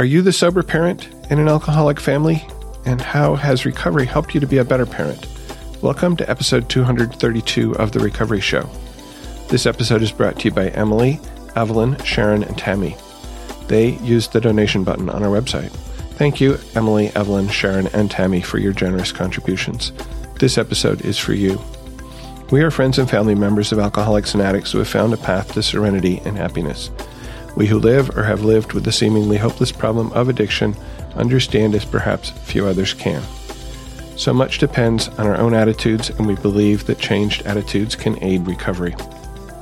Are you the sober parent in an alcoholic family? And how has recovery helped you to be a better parent? Welcome to episode 232 of The Recovery Show. This episode is brought to you by Emily, Evelyn, Sharon, and Tammy. They used the donation button on our website. Thank you, Emily, Evelyn, Sharon, and Tammy, for your generous contributions. This episode is for you. We are friends and family members of alcoholics and addicts who have found a path to serenity and happiness. We who live or have lived with the seemingly hopeless problem of addiction understand as perhaps few others can. So much depends on our own attitudes, and we believe that changed attitudes can aid recovery.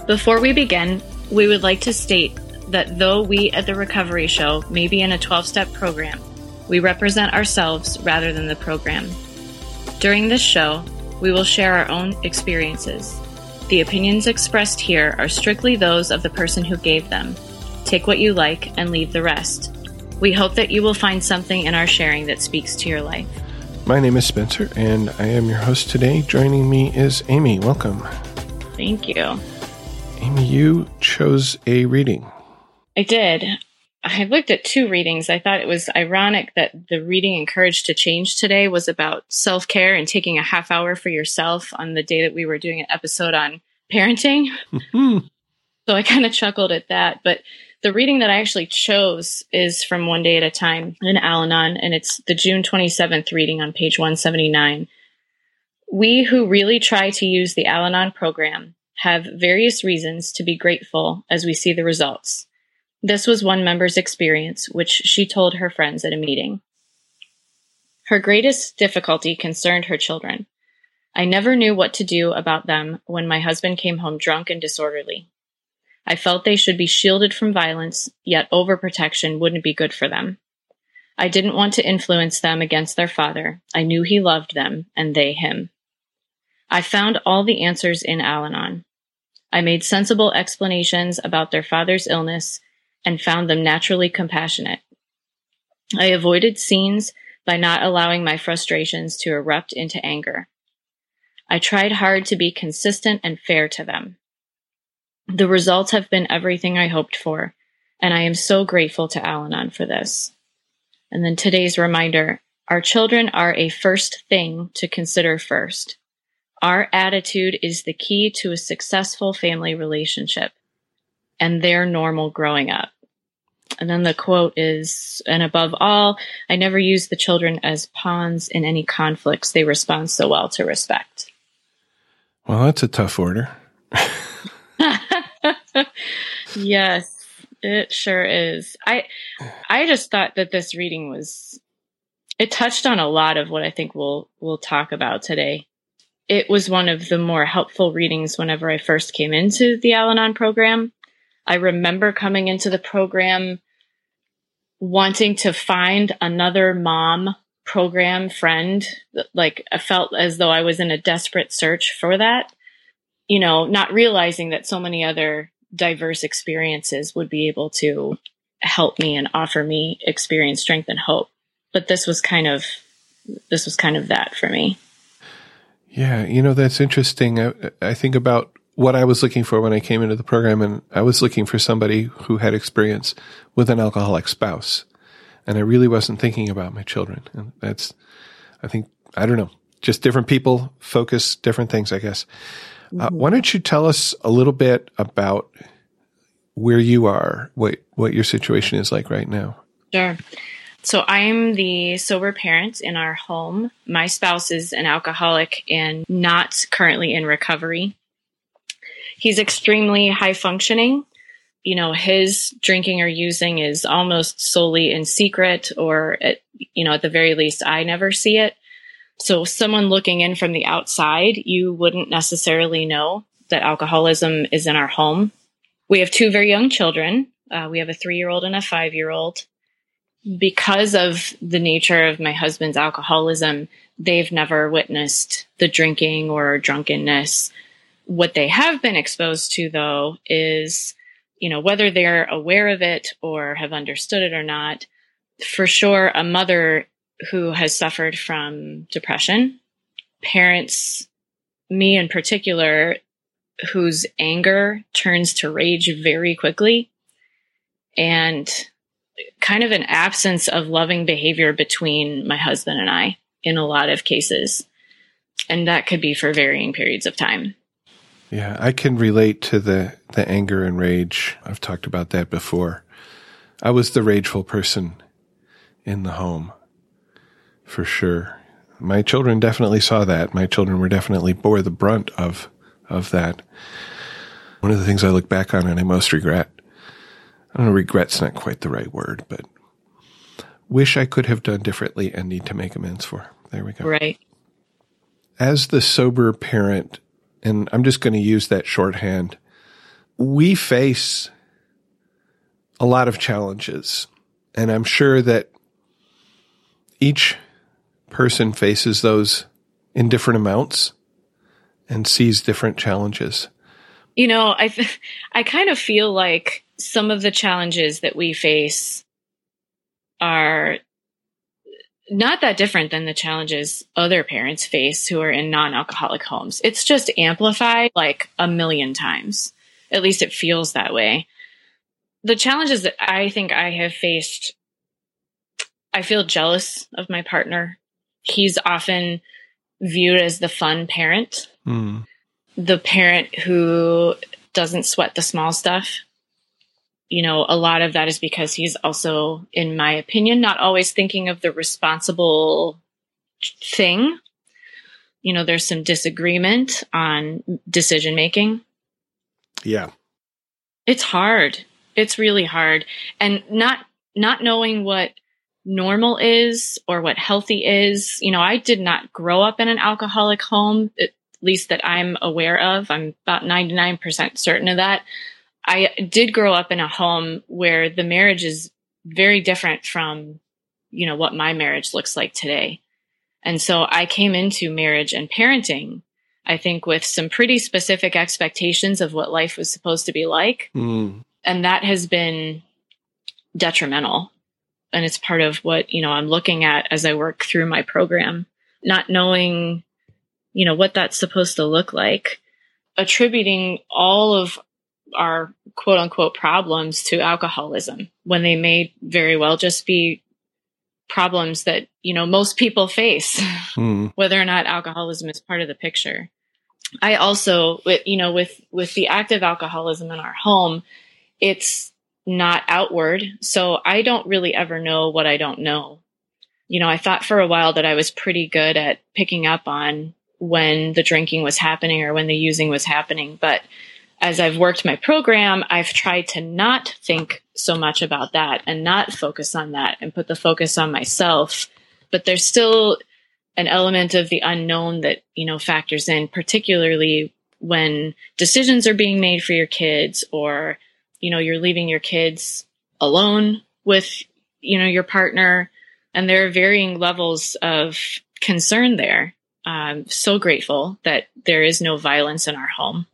Before we begin, we would like to state that though we at the Recovery Show may be in a 12 step program, we represent ourselves rather than the program. During this show, we will share our own experiences. The opinions expressed here are strictly those of the person who gave them. Take what you like and leave the rest. We hope that you will find something in our sharing that speaks to your life. My name is Spencer, and I am your host today. Joining me is Amy. Welcome. Thank you. Amy, you chose a reading. I did. I looked at two readings. I thought it was ironic that the reading in Courage to Change today was about self care and taking a half hour for yourself on the day that we were doing an episode on parenting. Hmm. so I kind of chuckled at that. But the reading that I actually chose is from One Day at a Time in Al Anon, and it's the June 27th reading on page 179. We who really try to use the Al Anon program have various reasons to be grateful as we see the results. This was one member's experience, which she told her friends at a meeting. Her greatest difficulty concerned her children. I never knew what to do about them when my husband came home drunk and disorderly. I felt they should be shielded from violence, yet overprotection wouldn't be good for them. I didn't want to influence them against their father. I knew he loved them, and they him. I found all the answers in Al Anon. I made sensible explanations about their father's illness and found them naturally compassionate. I avoided scenes by not allowing my frustrations to erupt into anger. I tried hard to be consistent and fair to them. The results have been everything I hoped for, and I am so grateful to Al Anon for this. And then today's reminder our children are a first thing to consider first. Our attitude is the key to a successful family relationship and their normal growing up. And then the quote is, and above all, I never use the children as pawns in any conflicts. They respond so well to respect. Well, that's a tough order. yes, it sure is. I I just thought that this reading was it touched on a lot of what I think we'll we'll talk about today. It was one of the more helpful readings whenever I first came into the Al Anon program. I remember coming into the program wanting to find another mom program friend. Like I felt as though I was in a desperate search for that, you know, not realizing that so many other diverse experiences would be able to help me and offer me experience, strength, and hope. But this was kind of, this was kind of that for me. Yeah, you know, that's interesting. I, I think about what I was looking for when I came into the program, and I was looking for somebody who had experience with an alcoholic spouse. And I really wasn't thinking about my children. And that's, I think, I don't know, just different people focus different things, I guess. Uh, mm-hmm. Uh, why don't you tell us a little bit about where you are, what, what your situation is like right now? Sure. So I'm the sober parent in our home. My spouse is an alcoholic and not currently in recovery he's extremely high functioning. You know, his drinking or using is almost solely in secret, or at, you know, at the very least, I never see it. So, someone looking in from the outside, you wouldn't necessarily know that alcoholism is in our home. We have two very young children. Uh, we have a three year old and a five year old. Because of the nature of my husband's alcoholism, they've never witnessed the drinking or drunkenness what they have been exposed to, though, is, you know, whether they're aware of it or have understood it or not, for sure, a mother who has suffered from depression, parents, me in particular, whose anger turns to rage very quickly, and kind of an absence of loving behavior between my husband and I in a lot of cases. And that could be for varying periods of time. Yeah, I can relate to the, the anger and rage. I've talked about that before. I was the rageful person in the home for sure. My children definitely saw that. My children were definitely bore the brunt of of that. One of the things I look back on and I most regret. I don't know, regret's not quite the right word, but wish I could have done differently and need to make amends for. There we go. Right. As the sober parent, and I'm just going to use that shorthand, we face a lot of challenges. And I'm sure that each person faces those in different amounts and sees different challenges. You know, I I kind of feel like some of the challenges that we face are not that different than the challenges other parents face who are in non-alcoholic homes. It's just amplified like a million times. At least it feels that way. The challenges that I think I have faced I feel jealous of my partner. He's often viewed as the fun parent, mm. the parent who doesn't sweat the small stuff. You know, a lot of that is because he's also, in my opinion, not always thinking of the responsible thing. You know, there's some disagreement on decision making. Yeah. It's hard. It's really hard. And not not knowing what normal is or what healthy is. You know, I did not grow up in an alcoholic home, at least that I'm aware of. I'm about 99% certain of that. I did grow up in a home where the marriage is very different from, you know, what my marriage looks like today. And so I came into marriage and parenting, I think, with some pretty specific expectations of what life was supposed to be like. Mm. And that has been detrimental and it's part of what you know i'm looking at as i work through my program not knowing you know what that's supposed to look like attributing all of our quote unquote problems to alcoholism when they may very well just be problems that you know most people face mm. whether or not alcoholism is part of the picture i also you know with with the active alcoholism in our home it's not outward. So I don't really ever know what I don't know. You know, I thought for a while that I was pretty good at picking up on when the drinking was happening or when the using was happening. But as I've worked my program, I've tried to not think so much about that and not focus on that and put the focus on myself. But there's still an element of the unknown that, you know, factors in, particularly when decisions are being made for your kids or you know, you're leaving your kids alone with, you know, your partner. And there are varying levels of concern there. I'm so grateful that there is no violence in our home.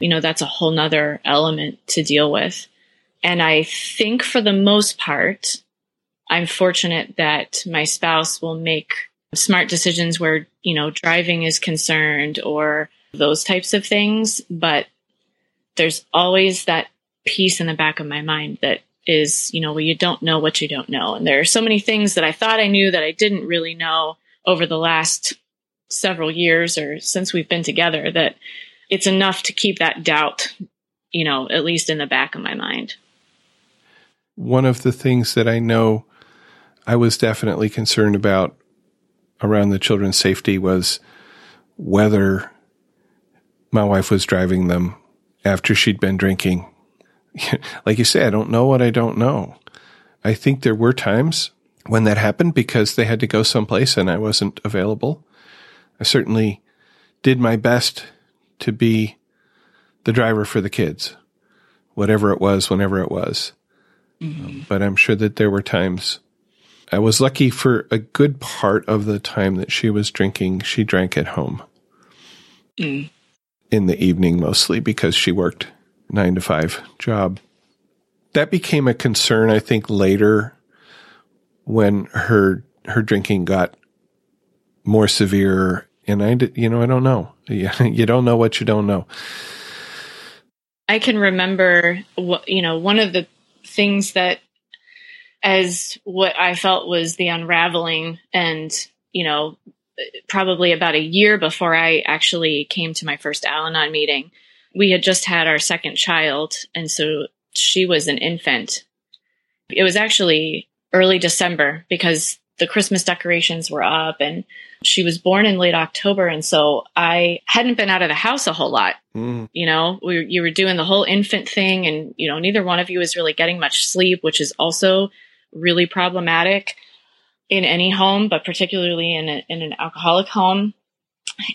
You know, that's a whole nother element to deal with. And I think for the most part, I'm fortunate that my spouse will make smart decisions where, you know, driving is concerned or those types of things. But there's always that piece in the back of my mind that is, you know, well, you don't know what you don't know. And there are so many things that I thought I knew that I didn't really know over the last several years or since we've been together that it's enough to keep that doubt, you know, at least in the back of my mind. One of the things that I know I was definitely concerned about around the children's safety was whether my wife was driving them after she'd been drinking like you say, I don't know what I don't know. I think there were times when that happened because they had to go someplace and I wasn't available. I certainly did my best to be the driver for the kids, whatever it was, whenever it was. Mm-hmm. but I'm sure that there were times I was lucky for a good part of the time that she was drinking, she drank at home. Mm. In the evening mostly because she worked nine to five job. That became a concern, I think, later when her her drinking got more severe. And I, did, you know, I don't know. You don't know what you don't know. I can remember, what, you know, one of the things that as what I felt was the unraveling and, you know, probably about a year before I actually came to my first Al Anon meeting, we had just had our second child. And so she was an infant. It was actually early December because the Christmas decorations were up and she was born in late October. And so I hadn't been out of the house a whole lot. Mm. You know, we, you were doing the whole infant thing and, you know, neither one of you was really getting much sleep, which is also really problematic in any home, but particularly in, a, in an alcoholic home.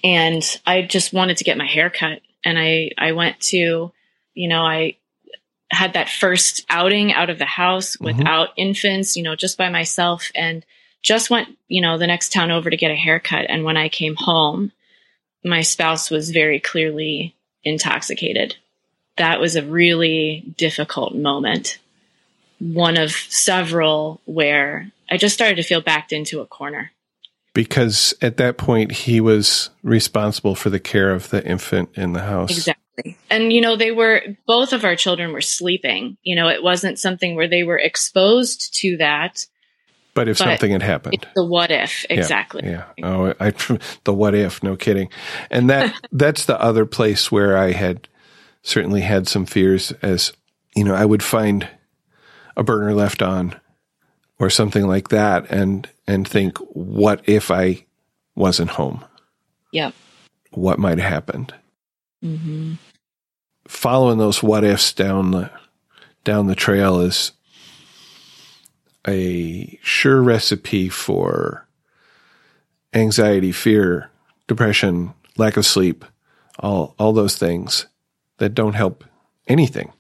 And I just wanted to get my hair cut. And I, I went to, you know, I had that first outing out of the house mm-hmm. without infants, you know, just by myself and just went, you know, the next town over to get a haircut. And when I came home, my spouse was very clearly intoxicated. That was a really difficult moment. One of several where I just started to feel backed into a corner. Because at that point, he was responsible for the care of the infant in the house. Exactly. And, you know, they were, both of our children were sleeping. You know, it wasn't something where they were exposed to that. But if but something had happened, the what if exactly? Yeah. yeah. Oh, I, the what if? No kidding. And that that's the other place where I had certainly had some fears. As you know, I would find a burner left on, or something like that, and and think, what if I wasn't home? Yep. What might have happened? Mm-hmm. Following those what ifs down the down the trail is a sure recipe for anxiety, fear, depression, lack of sleep, all all those things that don't help anything,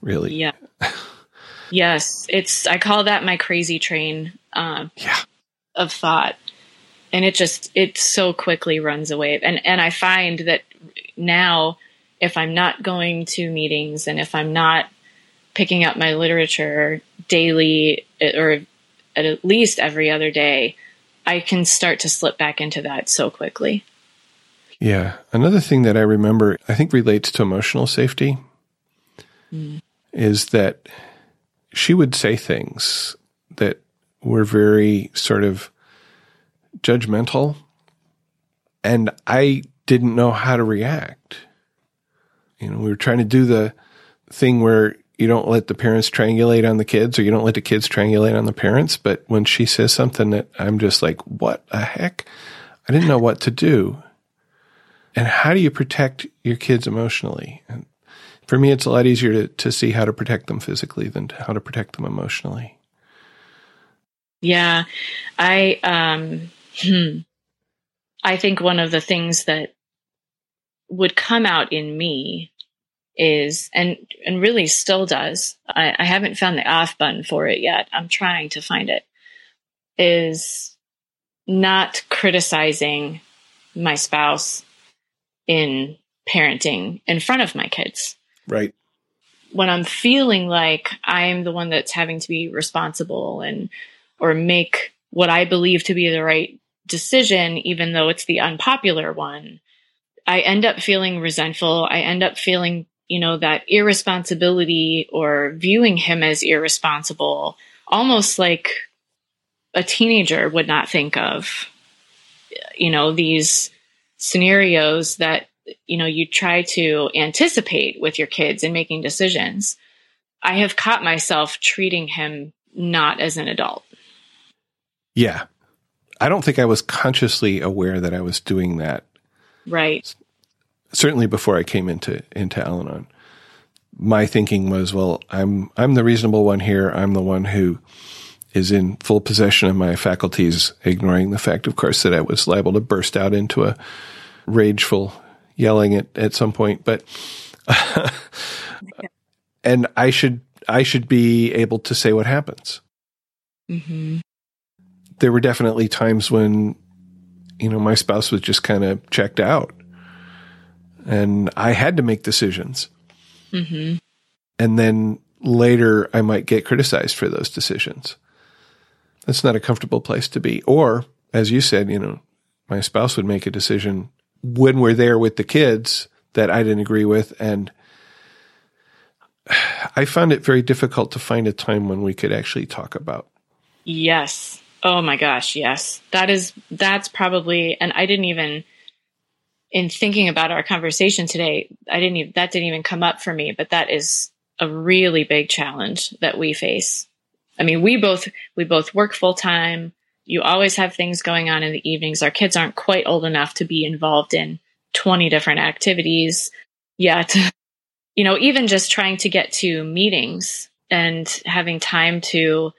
really. Yeah. Yes, it's I call that my crazy train. Uh, yeah. Of thought, and it just it so quickly runs away. And and I find that now, if I'm not going to meetings and if I'm not picking up my literature daily or at least every other day, I can start to slip back into that so quickly. Yeah. Another thing that I remember, I think relates to emotional safety, mm. is that she would say things that were very sort of judgmental. And I didn't know how to react. You know, we were trying to do the thing where you don't let the parents triangulate on the kids or you don't let the kids triangulate on the parents. But when she says something that I'm just like, what the heck? I didn't know what to do. And how do you protect your kids emotionally? And for me, it's a lot easier to, to see how to protect them physically than how to protect them emotionally. Yeah. I, um, hmm. I think one of the things that would come out in me is and and really still does I, I haven't found the off button for it yet i'm trying to find it is not criticizing my spouse in parenting in front of my kids right when i'm feeling like i'm the one that's having to be responsible and or make what i believe to be the right decision even though it's the unpopular one I end up feeling resentful. I end up feeling you know, that irresponsibility or viewing him as irresponsible, almost like a teenager would not think of, you know, these scenarios that, you know, you try to anticipate with your kids in making decisions. I have caught myself treating him not as an adult. Yeah. I don't think I was consciously aware that I was doing that. Right certainly before I came into into Al-Anon, my thinking was, well, I'm I'm the reasonable one here. I'm the one who is in full possession of my faculties, ignoring the fact, of course, that I was liable to burst out into a rageful yelling at, at some point. But and I should I should be able to say what happens. Mm-hmm. There were definitely times when you know my spouse was just kind of checked out and I had to make decisions. Mm-hmm. And then later, I might get criticized for those decisions. That's not a comfortable place to be. Or, as you said, you know, my spouse would make a decision when we're there with the kids that I didn't agree with, and I found it very difficult to find a time when we could actually talk about. Yes. Oh my gosh, yes. That is that's probably and I didn't even in thinking about our conversation today, I didn't even that didn't even come up for me, but that is a really big challenge that we face. I mean, we both we both work full time. You always have things going on in the evenings. Our kids aren't quite old enough to be involved in 20 different activities yet. you know, even just trying to get to meetings and having time to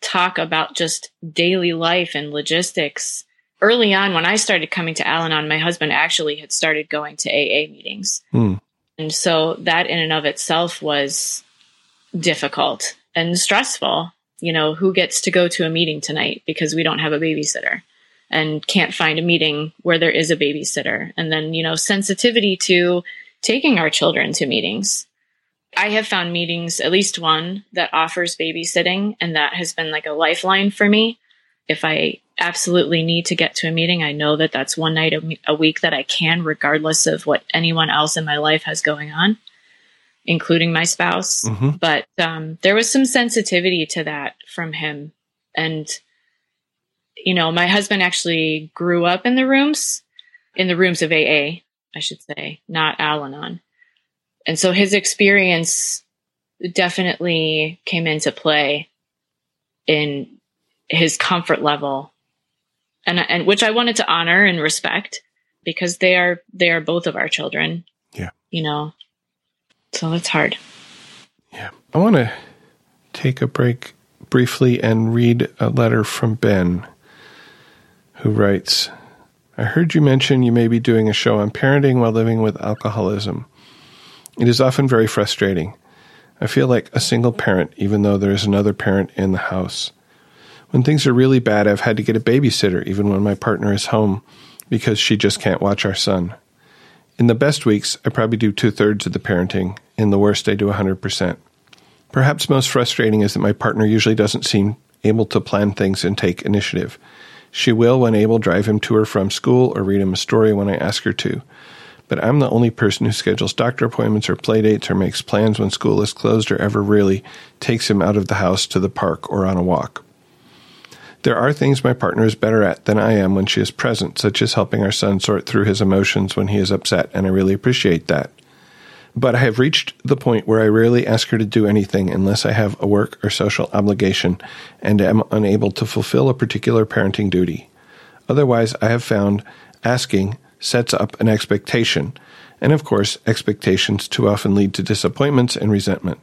talk about just daily life and logistics. Early on, when I started coming to Al Anon, my husband actually had started going to AA meetings. Hmm. And so that in and of itself was difficult and stressful. You know, who gets to go to a meeting tonight because we don't have a babysitter and can't find a meeting where there is a babysitter? And then, you know, sensitivity to taking our children to meetings. I have found meetings, at least one, that offers babysitting, and that has been like a lifeline for me. If I absolutely need to get to a meeting, I know that that's one night a, week that I can, regardless of what anyone else in my life has going on, including my spouse. Mm-hmm. But um, there was some sensitivity to that from him. And, you know, my husband actually grew up in the rooms, in the rooms of AA. I should say, not Al Anon. And so his experience definitely came into play in his comfort level and and which I wanted to honor and respect because they are they are both of our children. Yeah. You know. So it's hard. Yeah. I want to take a break briefly and read a letter from Ben who writes I heard you mention you may be doing a show on parenting while living with alcoholism. It is often very frustrating. I feel like a single parent, even though there is another parent in the house. When things are really bad, I've had to get a babysitter, even when my partner is home, because she just can't watch our son. In the best weeks, I probably do two thirds of the parenting. In the worst, I do 100%. Perhaps most frustrating is that my partner usually doesn't seem able to plan things and take initiative. She will, when able, drive him to or from school or read him a story when I ask her to. But I'm the only person who schedules doctor appointments or playdates or makes plans when school is closed or ever really takes him out of the house to the park or on a walk. There are things my partner is better at than I am when she is present, such as helping our son sort through his emotions when he is upset, and I really appreciate that. But I have reached the point where I rarely ask her to do anything unless I have a work or social obligation and am unable to fulfill a particular parenting duty. Otherwise, I have found asking sets up an expectation, and of course, expectations too often lead to disappointments and resentment.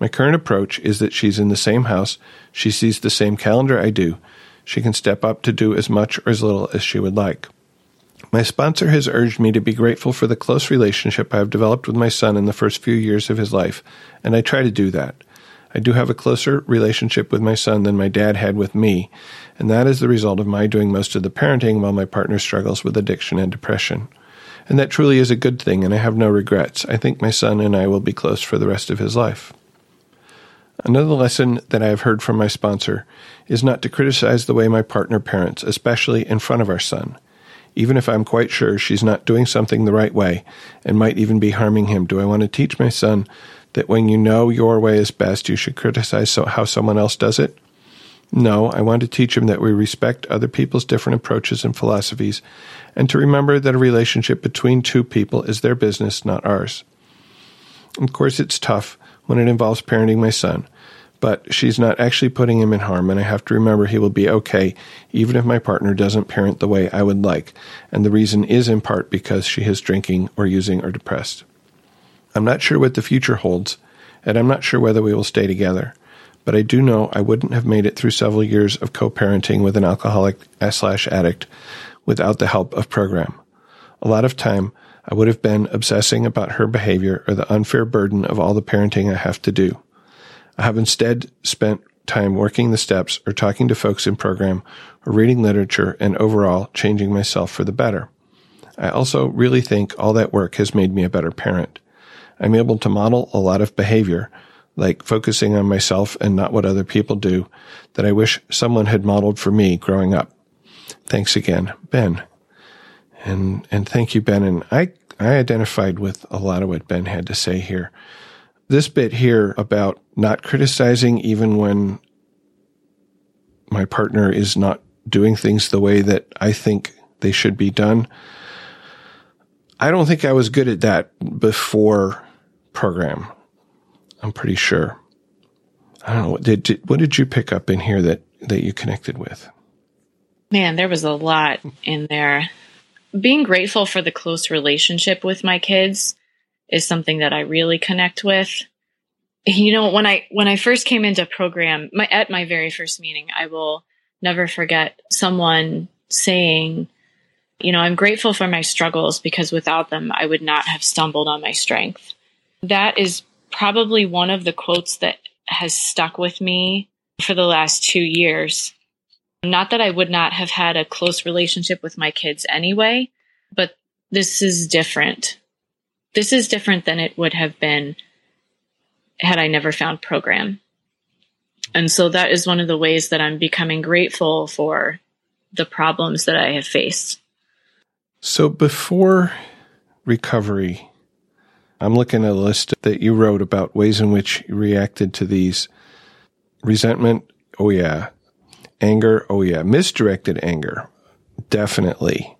My current approach is that she's in the same house, she sees the same calendar I do, she can step up to do as much or as little as she would like. My sponsor has urged me to be grateful for the close relationship I have developed with my son in the first few years of his life, and I try to do that. I do have a closer relationship with my son than my dad had with me, and that is the result of my doing most of the parenting while my partner struggles with addiction and depression. And that truly is a good thing, and I have no regrets. I think my son and I will be close for the rest of his life. Another lesson that I have heard from my sponsor is not to criticize the way my partner parents, especially in front of our son even if I'm quite sure she's not doing something the right way and might even be harming him? Do I want to teach my son that when you know your way is best, you should criticize so how someone else does it? No, I want to teach him that we respect other people's different approaches and philosophies, and to remember that a relationship between two people is their business, not ours. Of course, it's tough when it involves parenting my son, but she's not actually putting him in harm, and I have to remember he will be okay even if my partner doesn't parent the way I would like, and the reason is in part because she is drinking or using or depressed. I'm not sure what the future holds, and I'm not sure whether we will stay together, but I do know I wouldn't have made it through several years of co-parenting with an alcoholic slash addict without the help of program. A lot of time I would have been obsessing about her behavior or the unfair burden of all the parenting I have to do. I have instead spent time working the steps or talking to folks in program or reading literature and overall changing myself for the better. I also really think all that work has made me a better parent. I'm able to model a lot of behavior, like focusing on myself and not what other people do, that I wish someone had modeled for me growing up. Thanks again, Ben. And, and thank you, Ben. And I, I identified with a lot of what Ben had to say here this bit here about not criticizing even when my partner is not doing things the way that I think they should be done. I don't think I was good at that before program. I'm pretty sure. I don't know what did, did what did you pick up in here that that you connected with? Man, there was a lot in there. Being grateful for the close relationship with my kids is something that I really connect with. You know, when I when I first came into program, my at my very first meeting, I will never forget someone saying, you know, I'm grateful for my struggles because without them I would not have stumbled on my strength. That is probably one of the quotes that has stuck with me for the last 2 years. Not that I would not have had a close relationship with my kids anyway, but this is different this is different than it would have been had I never found program. And so that is one of the ways that I'm becoming grateful for the problems that I have faced. So before recovery, I'm looking at a list that you wrote about ways in which you reacted to these resentment. Oh, yeah. Anger. Oh, yeah. Misdirected anger. Definitely.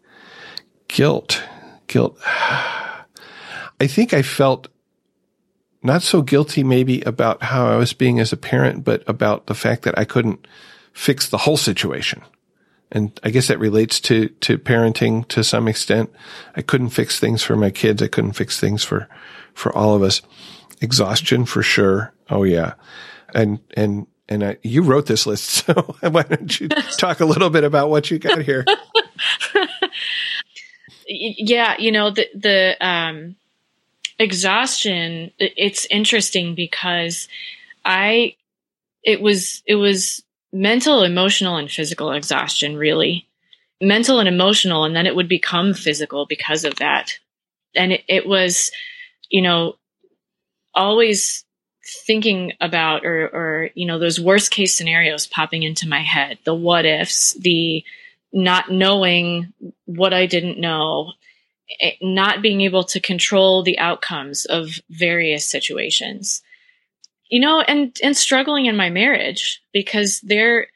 Guilt. Guilt. I think I felt not so guilty maybe about how I was being as a parent, but about the fact that I couldn't fix the whole situation. And I guess that relates to, to parenting to some extent. I couldn't fix things for my kids. I couldn't fix things for, for all of us. Exhaustion for sure. Oh yeah. And, and, and I, you wrote this list. So why don't you talk a little bit about what you got here? yeah. You know, the, the, um, exhaustion it's interesting because i it was it was mental emotional and physical exhaustion really mental and emotional and then it would become physical because of that and it, it was you know always thinking about or or you know those worst case scenarios popping into my head. The what ifs the not knowing what i didn't know not being able to control the outcomes of various situations. You know and and struggling in my marriage because they're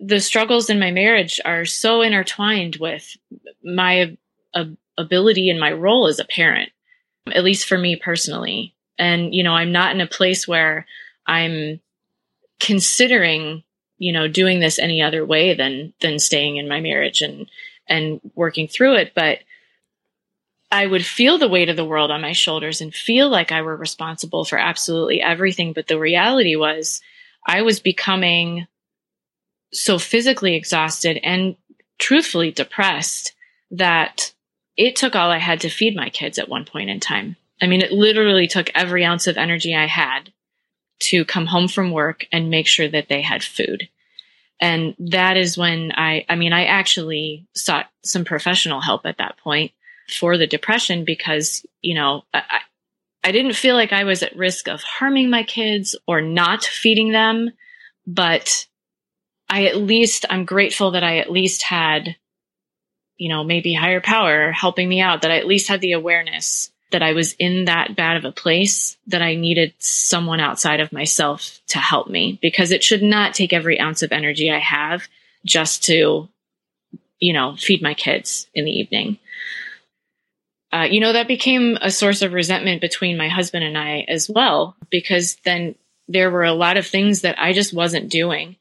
the struggles in my marriage are so intertwined with my uh, ability and my role as a parent at least for me personally and you know i'm not in a place where i'm considering you know doing this any other way than than staying in my marriage and and working through it but I would feel the weight of the world on my shoulders and feel like I were responsible for absolutely everything. But the reality was, I was becoming so physically exhausted and truthfully depressed that it took all I had to feed my kids at one point in time. I mean, it literally took every ounce of energy I had to come home from work and make sure that they had food. And that is when I, I mean, I actually sought some professional help at that point for the depression because, you know, I, I didn't feel like I was at risk of harming my kids or not feeding them, but I at least, I'm grateful that I at least had, you know, maybe higher power helping me out, that I at least had the awareness that I was in that bad of a place that I needed someone outside of myself to help me because it should not take every ounce of energy I have just to, you know, feed my kids in the evening uh, you know, that became a source of resentment between my husband and I as well, because then there were a lot of things that I just wasn't doing.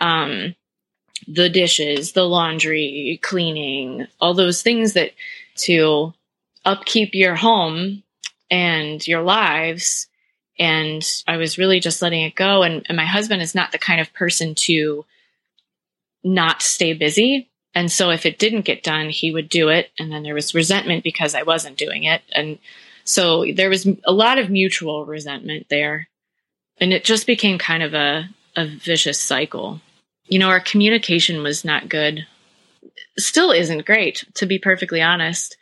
Um, the dishes, the laundry, cleaning, all those things that to upkeep your home and your lives. And I was really just letting it go. And, and my husband is not the kind of person to not stay busy. And so if it didn't get done, he would do it. And then there was resentment because I wasn't doing it. And so there was a lot of mutual resentment there. And it just became kind of a, a vicious cycle. You know, our communication was not good. Still isn't great, to be perfectly honest.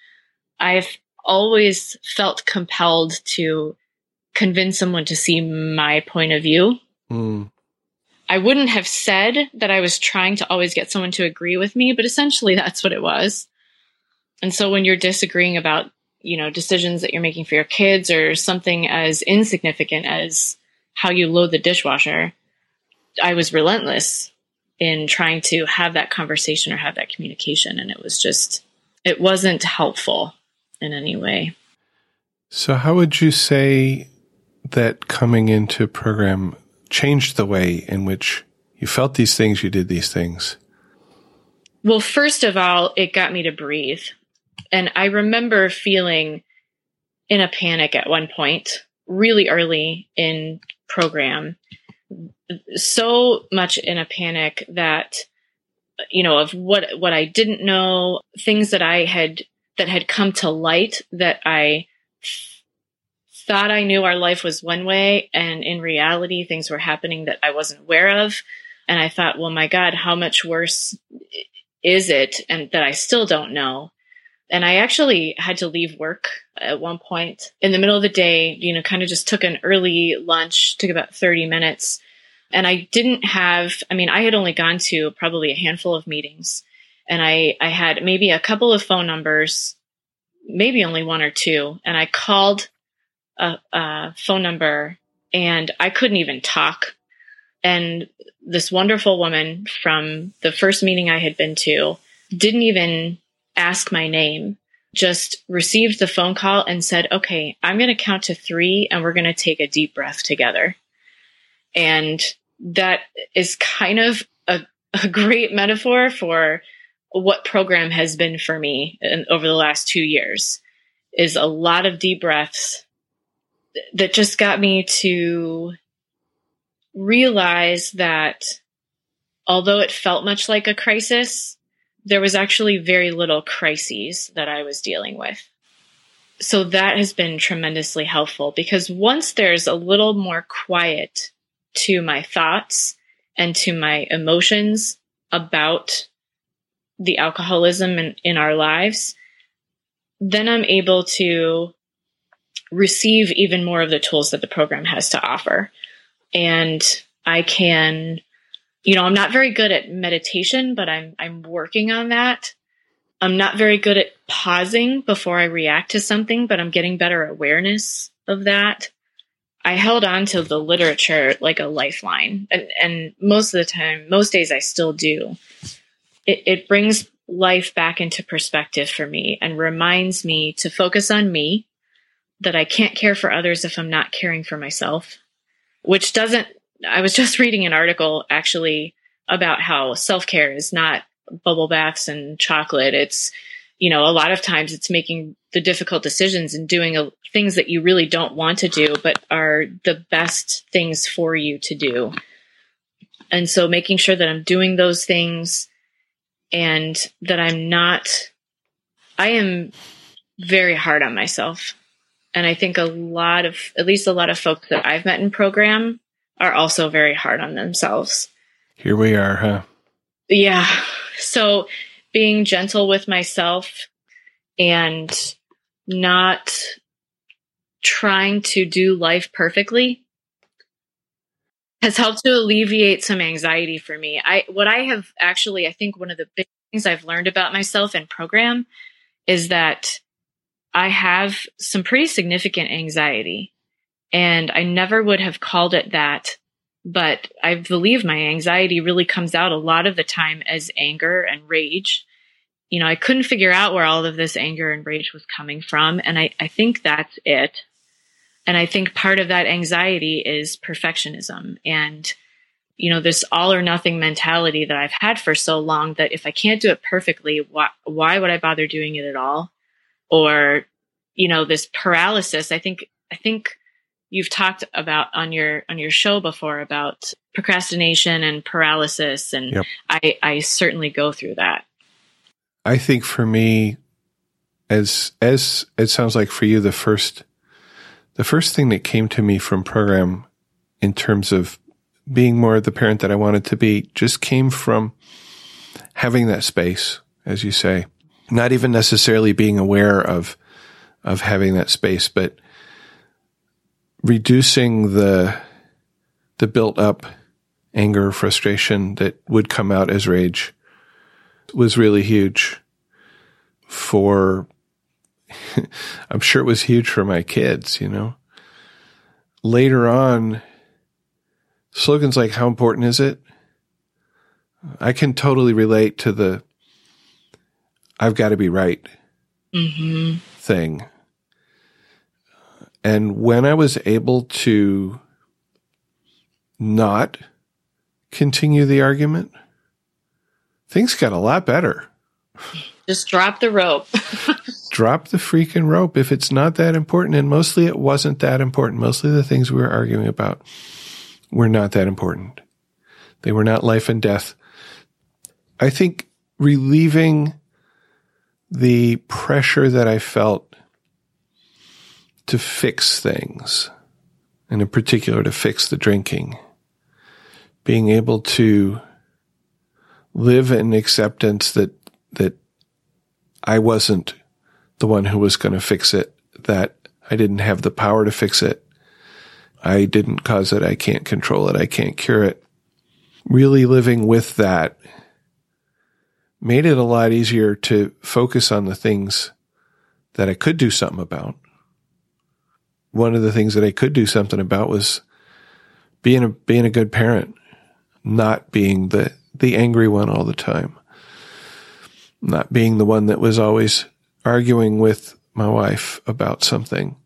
I've always felt compelled to convince someone to see my point of view. Mm. I wouldn't have said that I was trying to always get someone to agree with me, but essentially that's what it was. And so when you're disagreeing about, you know, decisions that you're making for your kids or something as insignificant as how you load the dishwasher, I was relentless in trying to have that conversation or have that communication. And it was just, it wasn't helpful in any way. So, how would you say that coming into program changed the way in which you felt these things, you did these things? Well, first of all, it got me to breathe. And I remember feeling in a panic at one point, really early in program, so much in a panic that you know of what what I didn't know, things that I had that had come to light that I thought I knew our life was one way and in reality things were happening that I wasn't aware of and I thought, well my god, how much worse is it and that I still don't know. And I actually had to leave work at one point in the middle of the day, you know, kind of just took an early lunch, took about 30 minutes. And I didn't have, I mean, I had only gone to probably a handful of meetings and I, I had maybe a couple of phone numbers, maybe only one or two. And I called a, a phone number and I couldn't even talk. And this wonderful woman from the first meeting I had been to didn't even ask my name, just received the phone call and said, okay, I'm going to count to three and we're going to take a deep breath together. And that is kind of a, a great metaphor for what program has been for me in, over the last two years is a lot of deep breaths that just got me to realize that although it felt much like a crisis, there was actually very little crises that I was dealing with. So that has been tremendously helpful because once there's a little more quiet to my thoughts and to my emotions about the alcoholism in, in our lives, then I'm able to receive even more of the tools that the program has to offer. And I can you know, I'm not very good at meditation, but I'm I'm working on that. I'm not very good at pausing before I react to something, but I'm getting better awareness of that. I held on to the literature like a lifeline, and and most of the time, most days I still do. It, it brings life back into perspective for me and reminds me to focus on me, that I can't care for others if I'm not caring for myself, which doesn't I was just reading an article actually about how self care is not bubble baths and chocolate. It's, you know, a lot of times it's making the difficult decisions and doing a, things that you really don't want to do, but are the best things for you to do. And so making sure that I'm doing those things and that I'm not, I am very hard on myself. And I think a lot of, at least a lot of folks that I've met in program are also very hard on themselves. Here we are, huh? Yeah. So being gentle with myself and not trying to do life perfectly has helped to alleviate some anxiety for me. I what I have actually I think one of the big things I've learned about myself in program is that I have some pretty significant anxiety. And I never would have called it that. But I believe my anxiety really comes out a lot of the time as anger and rage. You know, I couldn't figure out where all of this anger and rage was coming from. And I, I think that's it. And I think part of that anxiety is perfectionism and, you know, this all or nothing mentality that I've had for so long that if I can't do it perfectly, why, why would I bother doing it at all? Or, you know, this paralysis. I think, I think you've talked about on your on your show before about procrastination and paralysis and yep. I I certainly go through that. I think for me as as it sounds like for you the first the first thing that came to me from program in terms of being more the parent that I wanted to be just came from having that space as you say. Not even necessarily being aware of of having that space but reducing the the built up anger, frustration that would come out as rage was really huge for I'm sure it was huge for my kids, you know. Later on, slogans like, How important is it? I can totally relate to the I've got to be right Mm-hmm. thing. And when I was able to not continue the argument, things got a lot better. Just drop the rope. Drop the freaking rope if it's not that important. And mostly it wasn't that important. Mostly the things we were arguing about were not that important. They were not life and death. I think relieving the pressure that I felt to fix things, and in particular to fix the drinking, being able to live in acceptance that that I wasn't the one who was going to fix it, that I didn't have the power to fix it. I didn't cause it. I can't control it. I can't cure it. Really living with that made it a lot easier to focus on the things that I could do something about. One of the things that I could do something about was being a being a good parent, not being the the angry one all the time. Not being the one that was always arguing with my wife about something.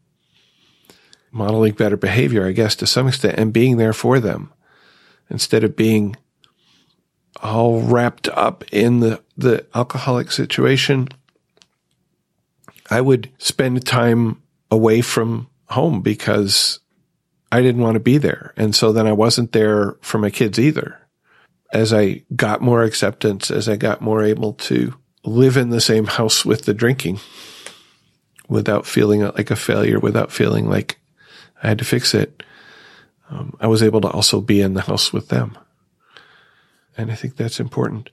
Modeling better behavior, I guess, to some extent, and being there for them instead of being all wrapped up in the, the alcoholic situation. I would spend time away from home because I didn't want to be there. And so then I wasn't there for my kids either. As I got more acceptance, as I got more able to live in the same house with the drinking without feeling like a failure, without feeling like I had to fix it, um, I was able to also be in the house with them. And I think that's important.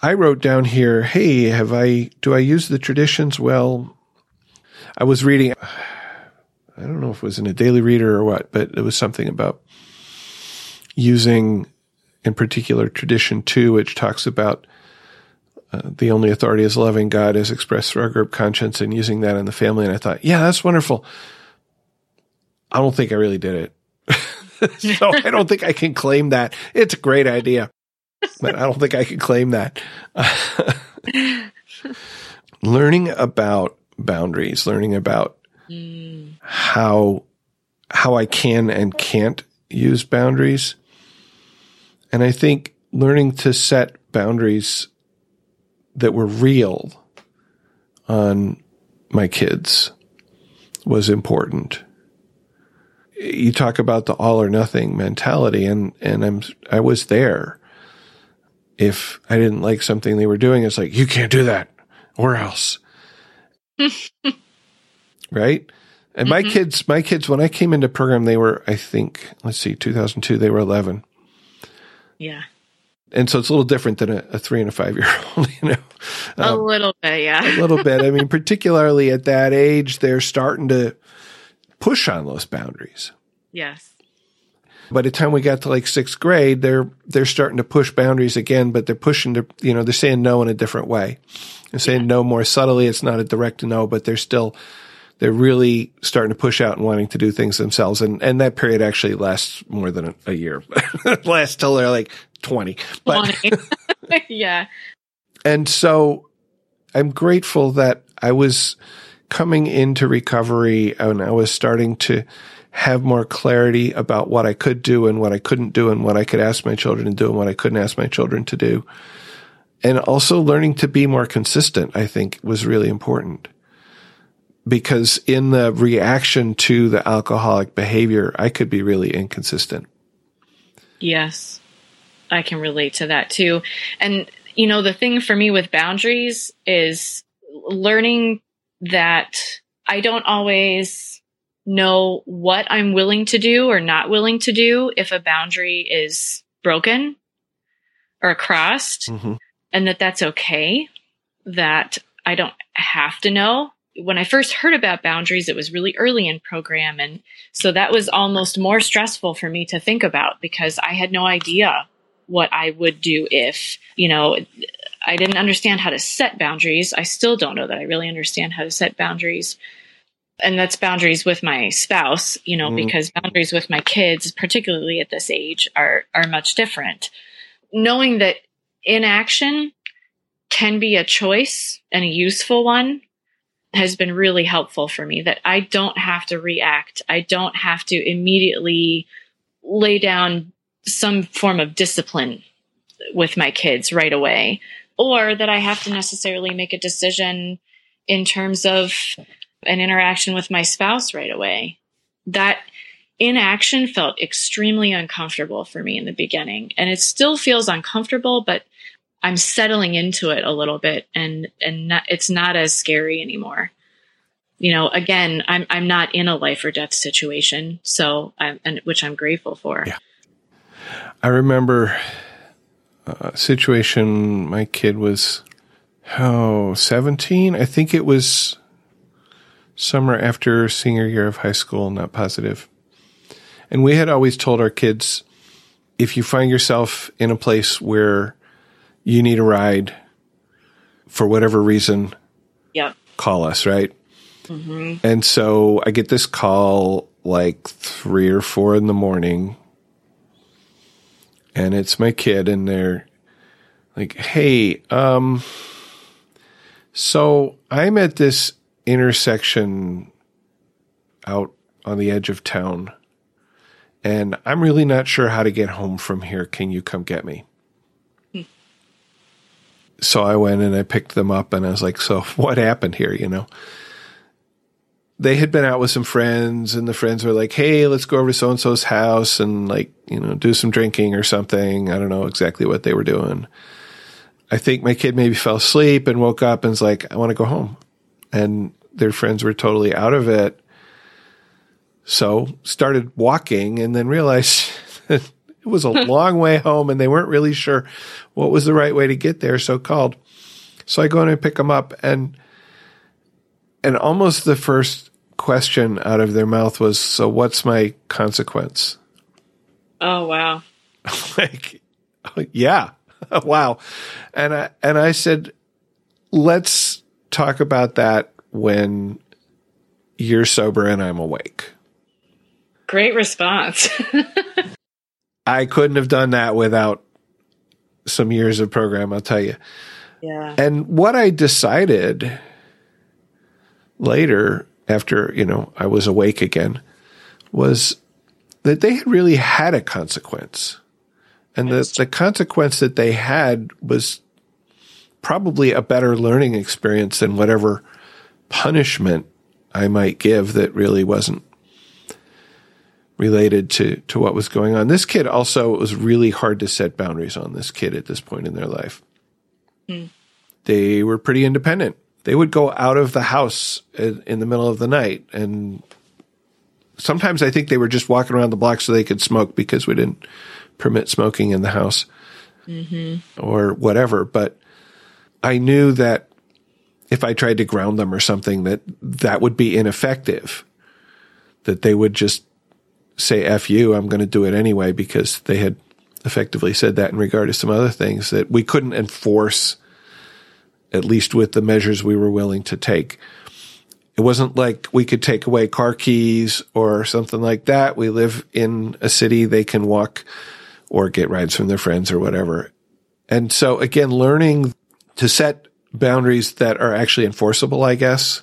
I wrote down here, hey, have I, do I use the traditions? Well, I was reading, I don't know if it was in a daily reader or what, but it was something about using, in particular, tradition two, which talks about uh, the only authority is loving God as expressed through our group conscience and using that in the family. And I thought, yeah, that's wonderful. I don't think I really did it. so I don't think I can claim that. It's a great idea, but I don't think I can claim that. learning about boundaries, learning about how how I can and can't use boundaries. And I think learning to set boundaries that were real on my kids was important. You talk about the all or nothing mentality and, and I'm, I was there. If I didn't like something they were doing, it's like, you can't do that or else. right? And my Mhm. kids, my kids, when I came into program, they were, I think, let's see, 2002, they were 11 Yeah. And so it's a little different than a, a three and a five year old, you know, a Um, little bit, yeah. a little bit. I mean, particularly at that age, they're starting to push on those boundaries. yes. By the time we got to like sixth grade, they're they're starting to push boundaries again, but they're pushing to you know they're saying no in a different way. They're saying no more subtly. It's not a direct no, but they're still they're really starting to push out and wanting to do things themselves. And and that period actually lasts more than a, a year. lasts till they're like twenty. But 20. yeah. And so I'm grateful that I was coming into recovery and I was starting to have more clarity about what I could do and what I couldn't do and what I could ask my children to do and what I couldn't ask my children to do. And also learning to be more consistent, I think was really important. Because in the reaction to the alcoholic behavior, I could be really inconsistent. Yes. I can relate to that too. And, you know, the thing for me with boundaries is learning that I don't always know what I'm willing to do or not willing to do if a boundary is broken or crossed, Mm-hmm. and that that's okay, that I don't have to know. When I first heard about boundaries, it was really early in program. And so that was almost more stressful for me to think about because I had no idea what I would do if, you know, I didn't understand how to set boundaries. I still don't know that I really understand how to set boundaries. And that's boundaries with my spouse, you know, mm. because boundaries with my kids, particularly at this age, are are much different. Knowing that inaction can be a choice and a useful one has been really helpful for me that I don't have to react. I don't have to immediately lay down some form of discipline with my kids right away, or that I have to necessarily make a decision in terms of an interaction with my spouse right away. That inaction felt extremely uncomfortable for me in the beginning, and it still feels uncomfortable, but I'm settling into it a little bit, and and not, it's not as scary anymore. You know, again, I'm I'm not in a life or death situation, so I'm, and which I'm grateful for. Yeah. I remember a situation. My kid was oh 17. I think it was summer after senior year of high school. Not positive. And we had always told our kids, if you find yourself in a place where you need a ride for whatever reason, yeah, call us, right? Mm-hmm. And so I get this call like three or four in the morning, and it's my kid, and they're like, "Hey, um, so I'm at this intersection out on the edge of town, and I'm really not sure how to get home from here. Can you come get me?" so I went and I picked them up and I was like, so what happened here? You know, they had been out with some friends and the friends were like, Hey, let's go over to so and so's house and like, you know, do some drinking or something. I don't know exactly what they were doing. I think my kid maybe fell asleep and woke up and was like, I want to go home. And their friends were totally out of it. So started walking and then realized it was a long way home and they weren't really sure what was the right way to get there. So called. So I go in and pick them up and, and almost the first question out of their mouth was, so what's my consequence? Oh, wow. like, yeah. wow. And I, and I said, let's talk about that when you're sober and I'm awake. Great response. I couldn't have done that without some years of program, I'll tell you. Yeah. And what I decided later, after, you know, I was awake again, was that they had really had a consequence. And the, the consequence that they had was probably a better learning experience than whatever punishment I might give that really wasn't related to to what was going on. This kid also it was really hard to set boundaries on this kid at this point in their life. Mm. They were pretty independent. They would go out of the house in, in the middle of the night and sometimes I think they were just walking around the block so they could smoke because we didn't permit smoking in the house mm-hmm. or whatever. But I knew that if I tried to ground them or something, that that would be ineffective. That they would just say F you, I'm going to do it anyway because they had effectively said that in regard to some other things that we couldn't enforce, at least with the measures we were willing to take. It wasn't like we could take away car keys or something like that. We live in a city, they can walk or get rides from their friends or whatever. And so again, learning to set boundaries that are actually enforceable, I guess,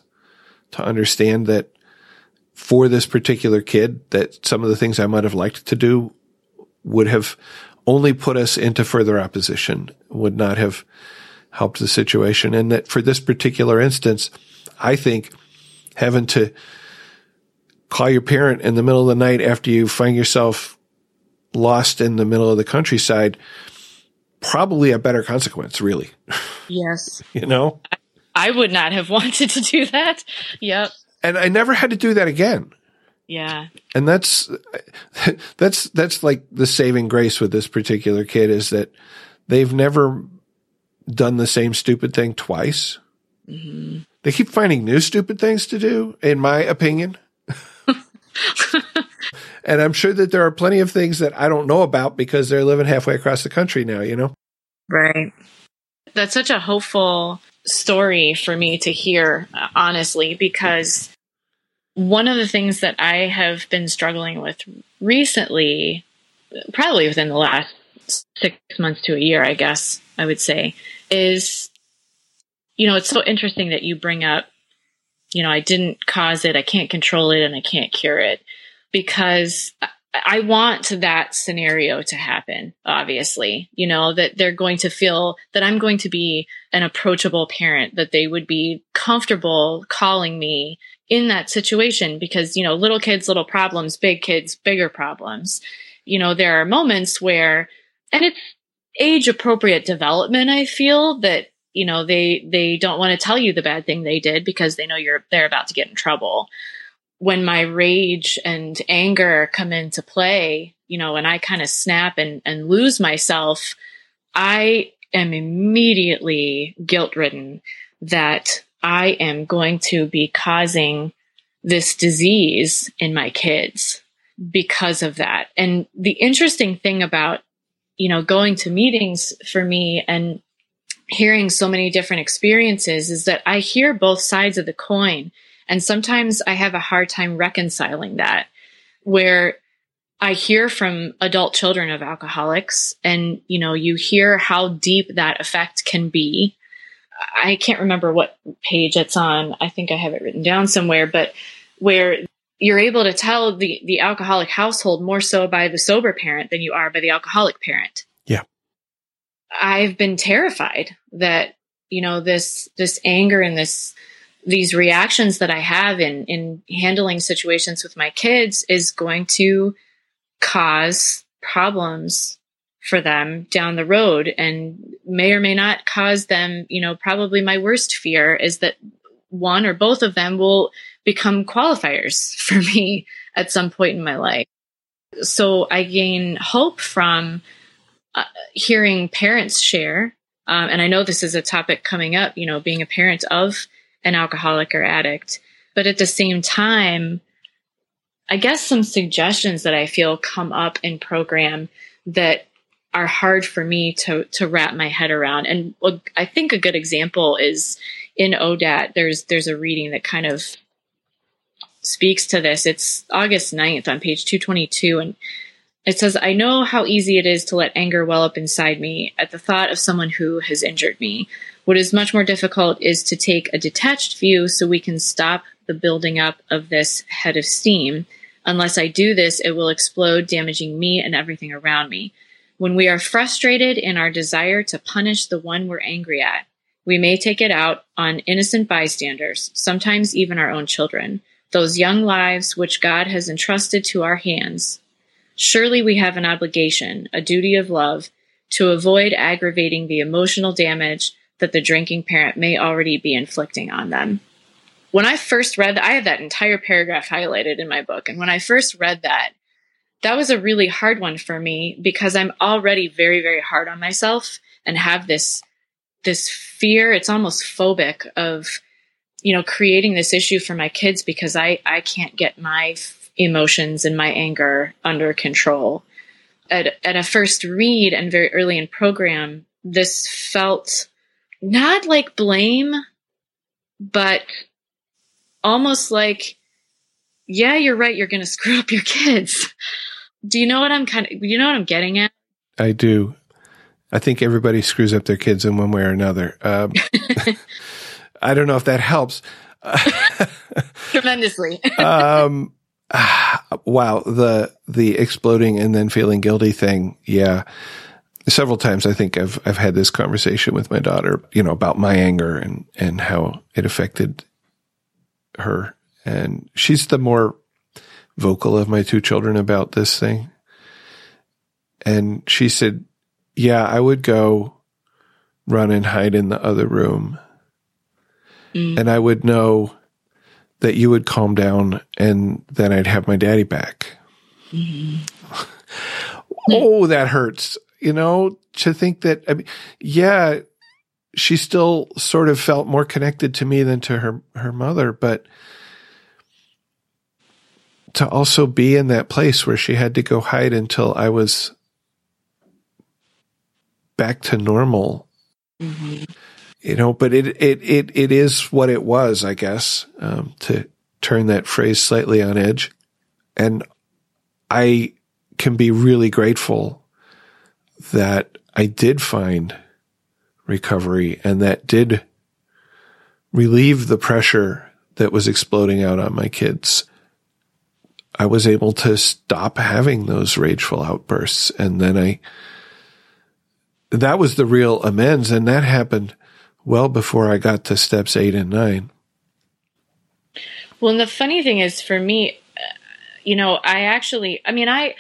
to understand that for this particular kid that some of the things I might have liked to do would have only put us into further opposition, would not have helped the situation. And that for this particular instance, I think having to call your parent in the middle of the night after you find yourself lost in the middle of the countryside, probably a better consequence, really. Yes. you know? I would not have wanted to do that. Yep and I never had to do that again. Yeah. And that's that's that's like the saving grace with this particular kid is that they've never done the same stupid thing twice. Mm-hmm. They keep finding new stupid things to do, in my opinion. and I'm sure that there are plenty of things that I don't know about because they're living halfway across the country now, you know? Right that's such a hopeful story for me to hear, honestly, because one of the things that I have been struggling with recently, probably within the last six months to a year, I guess I would say, is you know, it's so interesting that you bring up, you know, I didn't cause it, I can't control it, and I can't cure it because I want that scenario to happen, obviously, you know, that they're going to feel that I'm going to be an approachable parent, that they would be comfortable calling me in that situation because, you know, little kids, little problems, big kids, bigger problems. You know, there are moments where, and it's age appropriate development, I feel that, you know, they, they don't want to tell you the bad thing they did because they know you're, they're about to get in trouble when my rage and anger come into play, you know, and I kind of snap and, and lose myself, I am immediately guilt ridden that I am going to be causing this disease in my kids because of that. And the interesting thing about, you know, going to meetings for me and hearing so many different experiences is that I hear both sides of the coin and sometimes I have a hard time reconciling that where I hear from adult children of alcoholics and, you know, you hear how deep that effect can be. I can't remember what page it's on. I think I have it written down somewhere, but where you're able to tell the, the alcoholic household more so by the sober parent than you are by the alcoholic parent. Yeah. I've been terrified that, you know, this, this anger and this, these reactions that I have in in handling situations with my kids is going to cause problems for them down the road and may or may not cause them, you know, probably my worst fear is that one or both of them will become qualifiers for me at some point in my life. So I gain hope from uh, hearing parents share. Um, and I know this is a topic coming up, you know, being a parent of an alcoholic or addict. But at the same time, I guess some suggestions that I feel come up in program that are hard for me to to wrap my head around. And I think a good example is in ODAT. There's there's a reading that kind of speaks to this. It's August 9th on page 222 and it says, I know how easy it is to let anger well up inside me at the thought of someone who has injured me. What is much more difficult is to take a detached view so we can stop the building up of this head of steam. Unless I do this, it will explode, damaging me and everything around me. When we are frustrated in our desire to punish the one we're angry at, we may take it out on innocent bystanders, sometimes even our own children, those young lives which God has entrusted to our hands. Surely we have an obligation, a duty of love, to avoid aggravating the emotional damage that the drinking parent may already be inflicting on them. When I first read that, I had that entire paragraph highlighted in my book. And when I first read that, that was a really hard one for me because I'm already very, very hard on myself and have this, this fear. It's almost phobic of, you know, creating this issue for my kids because I, I can't get my emotions and my anger under control. At, at a first read and very early in program, this felt not like blame, but almost like, yeah, you're right. You're going to screw up your kids. Do you know what I'm kind of, you know what I'm getting at? I do. I think everybody screws up their kids in one way or another. Um, I don't know if that helps. Tremendously. um, wow. The, the exploding and then feeling guilty thing. Yeah several times I think I've I've had this conversation with my daughter, you know, about my anger and and how it affected her. And she's the more vocal of my two children about this thing. And she said, "Yeah, I would go run and hide in the other room." Mm. And I would know that you would calm down and then I'd have my daddy back. Mm-hmm. oh, that hurts you know, to think that, I mean, yeah, she still sort of felt more connected to me than to her, her mother, but to also be in that place where she had to go hide until I was back to normal Mm-hmm. You know, but it, it, it, it is what it was, I guess, um, to turn that phrase slightly on edge. And I can be really grateful that I did find recovery and that did relieve the pressure that was exploding out on my kids. I was able to stop having those rageful outbursts. And then I, that was the real amends. And that happened well before I got to steps eight and nine. Well, and the funny thing is for me, you know, I actually, I mean, I,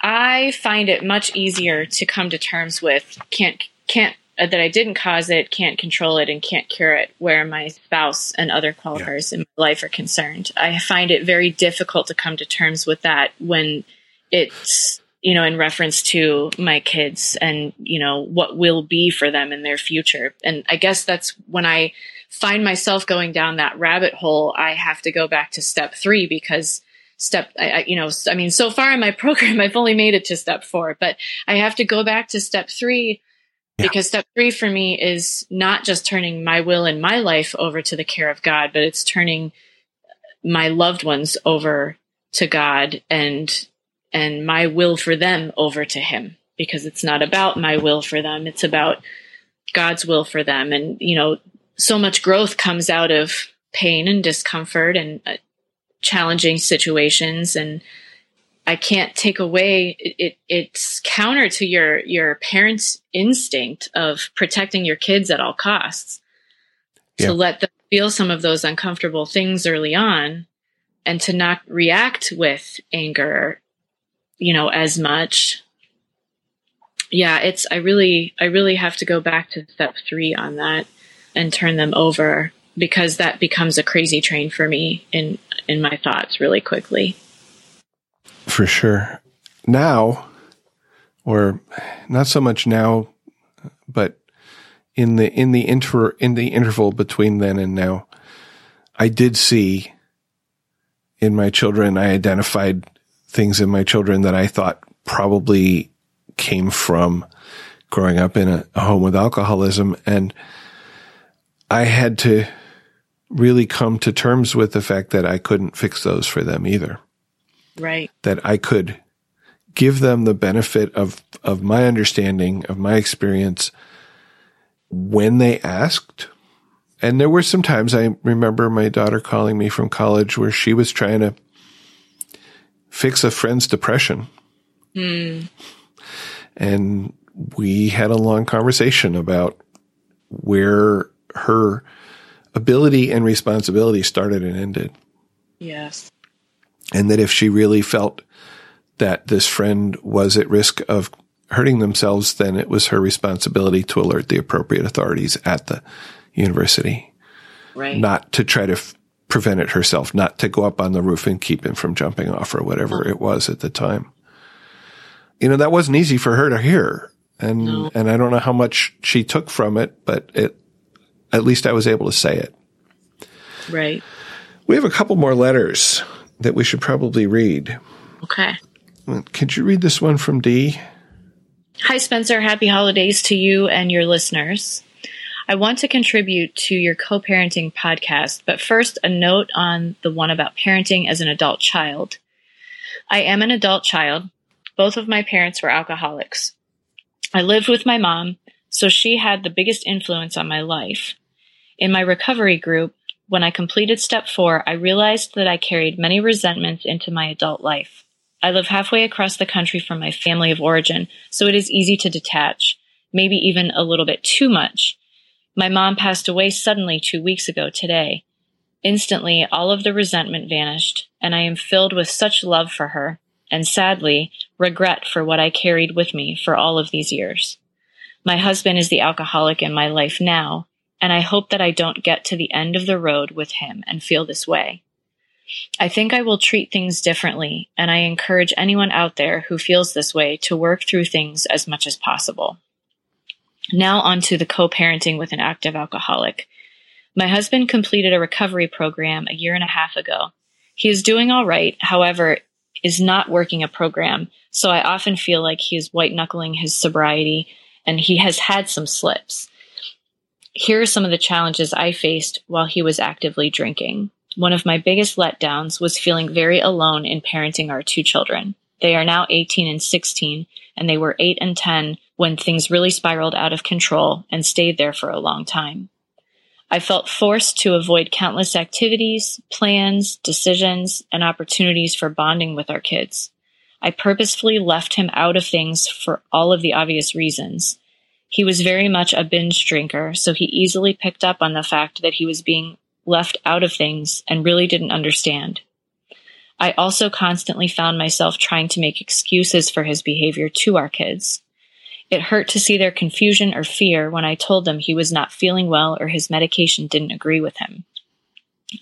I find it much easier to come to terms with can't, can't, uh, that I didn't cause it, can't control it, and can't cure it, where my spouse and other qualifiers yeah. in my life are concerned. I find it very difficult to come to terms with that when it's, you know, in reference to my kids and, you know, what will be for them in their future. And I guess that's when I find myself going down that rabbit hole, I have to go back to step three because step, I, I, you know, I mean, so far in my program, I've only made it to step four, but I have to go back to step three yeah. because step three for me is not just turning my will and my life over to the care of God, but it's turning my loved ones over to God and, and my will for them over to him because it's not about my will for them. It's about God's will for them. And, you know, so much growth comes out of pain and discomfort and uh, challenging situations and I can't take away it, it, it's counter to your your parents instinct of protecting your kids at all costs yeah. to let them feel some of those uncomfortable things early on and to not react with anger you know as much yeah it's i really i really have to go back to step 3 on that and turn them over because that becomes a crazy train for me in in my thoughts really quickly. For sure. Now, or not so much now, but in the in the inter in the interval between then and now, I did see in my children. I identified things in my children that I thought probably came from growing up in a, a home with alcoholism, and I had to really come to terms with the fact that I couldn't fix those for them either. Right. That I could give them the benefit of, of my understanding, of my experience when they asked. And there were some times I remember my daughter calling me from college where she was trying to fix a friend's depression. Mm. And we had a long conversation about where her ability and responsibility started and ended. Yes. And that if she really felt that this friend was at risk of hurting themselves, then it was her responsibility to alert the appropriate authorities at the university. Right. Not to try to f- prevent it herself, not to go up on the roof and keep him from jumping off or whatever it was at the time. You know, that wasn't easy for her to hear. And, no. and I don't know how much she took from it, but it, at least I was able to say it. Right. We have a couple more letters that we should probably read. Okay. Could you read this one from Dee? Hi, Spencer. Happy holidays to you and your listeners. I want to contribute to your co parenting podcast, but first, a note on the one about parenting as an adult child. I am an adult child. Both of my parents were alcoholics. I lived with my mom, so she had the biggest influence on my life. In my recovery group, when I completed step four, I realized that I carried many resentments into my adult life. I live halfway across the country from my family of origin, so it is easy to detach, maybe even a little bit too much. My mom passed away suddenly two weeks ago today. Instantly, all of the resentment vanished, and I am filled with such love for her, and sadly, regret for what I carried with me for all of these years. My husband is the alcoholic in my life now, and I hope that I don't get to the end of the road with him and feel this way. I think I will treat things differently, and I encourage anyone out there who feels this way to work through things as much as possible. Now on to the co-parenting with an active alcoholic. My husband completed a recovery program a year and a half ago. He is doing all right, however, is not working a program, so I often feel like he is white knuckling his sobriety and he has had some slips. Here are some of the challenges I faced while he was actively drinking. One of my biggest letdowns was feeling very alone in parenting our two children. They are now 18 and 16, and they were 8 and 10 when things really spiraled out of control and stayed there for a long time. I felt forced to avoid countless activities, plans, decisions, and opportunities for bonding with our kids. I purposefully left him out of things for all of the obvious reasons. He was very much a binge drinker, so he easily picked up on the fact that he was being left out of things and really didn't understand. I also constantly found myself trying to make excuses for his behavior to our kids. It hurt to see their confusion or fear when I told them he was not feeling well or his medication didn't agree with him.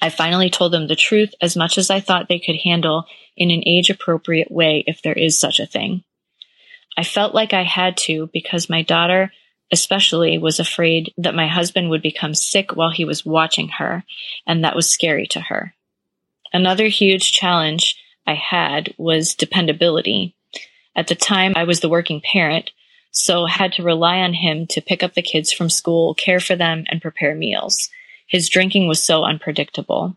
I finally told them the truth as much as I thought they could handle in an age appropriate way if there is such a thing. I felt like I had to because my daughter, especially, was afraid that my husband would become sick while he was watching her, and that was scary to her. Another huge challenge I had was dependability. At the time, I was the working parent, so had to rely on him to pick up the kids from school, care for them, and prepare meals. His drinking was so unpredictable.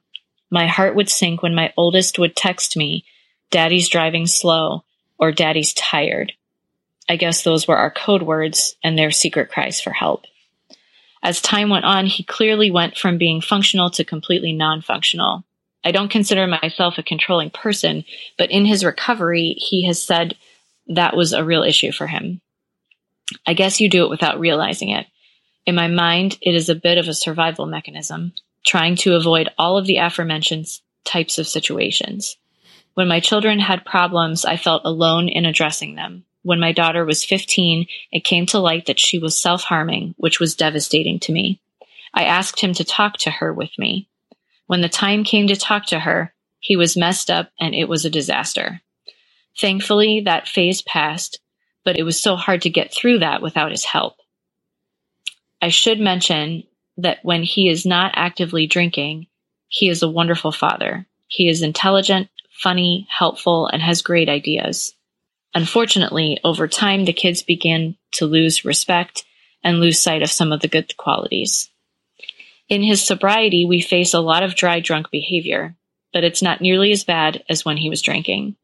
My heart would sink when my oldest would text me, Daddy's driving slow, or Daddy's tired. I guess those were our code words and their secret cries for help. As time went on, he clearly went from being functional to completely non functional. I don't consider myself a controlling person, but in his recovery, he has said that was a real issue for him. I guess you do it without realizing it. In my mind, it is a bit of a survival mechanism, trying to avoid all of the aforementioned types of situations. When my children had problems, I felt alone in addressing them. When my daughter was 15, it came to light that she was self harming, which was devastating to me. I asked him to talk to her with me. When the time came to talk to her, he was messed up and it was a disaster. Thankfully, that phase passed but it was so hard to get through that without his help. I should mention that when he is not actively drinking, he is a wonderful father. He is intelligent, funny, helpful, and has great ideas. Unfortunately, over time, the kids begin to lose respect and lose sight of some of the good qualities. In his sobriety, we face a lot of dry drunk behavior, but it's not nearly as bad as when he was drinking.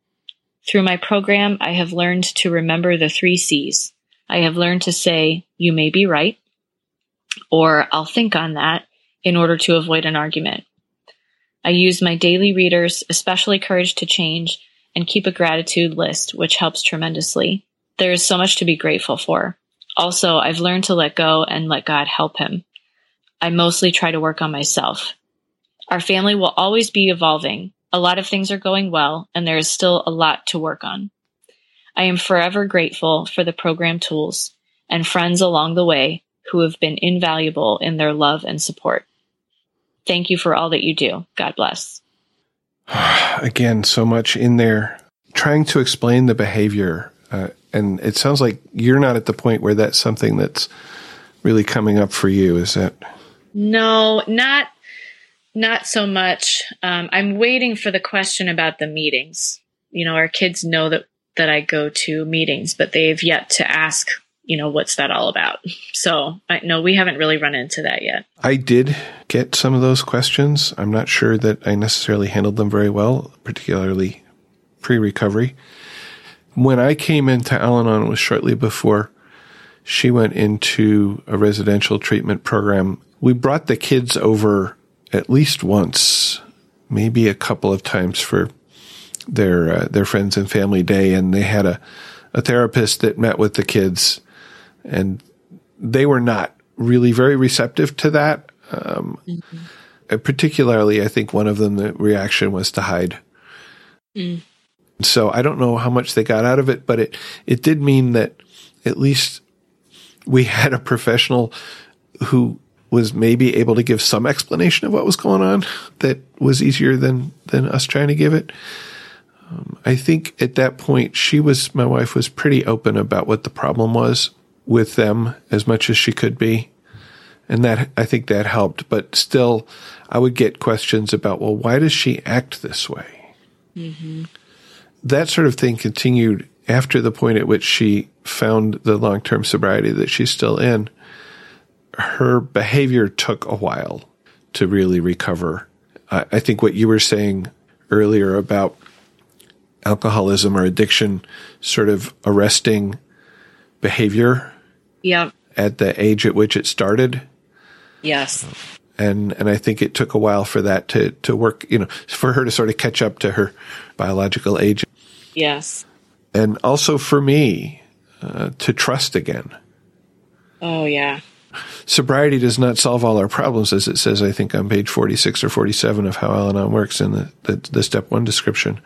Through my program, I have learned to remember the three C's. I have learned to say, you may be right, or I'll think on that in order to avoid an argument. I use my daily readers, especially Courage to Change, and keep a gratitude list, which helps tremendously. There is so much to be grateful for. Also, I've learned to let go and let God help him. I mostly try to work on myself. Our family will always be evolving, a lot of things are going well, and there is still a lot to work on. I am forever grateful for the program tools and friends along the way who have been invaluable in their love and support. Thank you for all that you do. God bless. Again, so much in there trying to explain the behavior. Uh, and it sounds like you're not at the point where that's something that's really coming up for you. Is that? No, not not so much. Um, I'm waiting for the question about the meetings. You know, our kids know that that I go to meetings, but they've yet to ask. You know, what's that all about? So, I, no, we haven't really run into that yet. I did get some of those questions. I'm not sure that I necessarily handled them very well, particularly pre recovery. When I came into Al Anon it was shortly before she went into a residential treatment program. We brought the kids over at least once, maybe a couple of times for their uh, their friends and family day, and they had a a therapist that met with the kids, and they were not really very receptive to that. Um, mm-hmm. Particularly, I think one of them the reaction was to hide. Mm. So I don't know how much they got out of it, but it it did mean that at least we had a professional who was maybe able to give some explanation of what was going on that was easier than than us trying to give it. Um, I think at that point she was my wife was pretty open about what the problem was with them as much as she could be, and that I think that helped. But still, I would get questions about well, why does she act this way? Mm-hmm. That sort of thing continued after the point at which she found the long term sobriety that she's still in her behavior took a while to really recover. I, I think what you were saying earlier about alcoholism or addiction sort of arresting behavior Yep. at the age at which it started. Yes. And, and I think it took a while for that to, to work, you know, for her to sort of catch up to her biological age. Yes. And also for me uh, to trust again. Oh, yeah. Sobriety does not solve all our problems, as it says, I think, on page 46 or 47 of how Al Anon works in the, the, the step one description.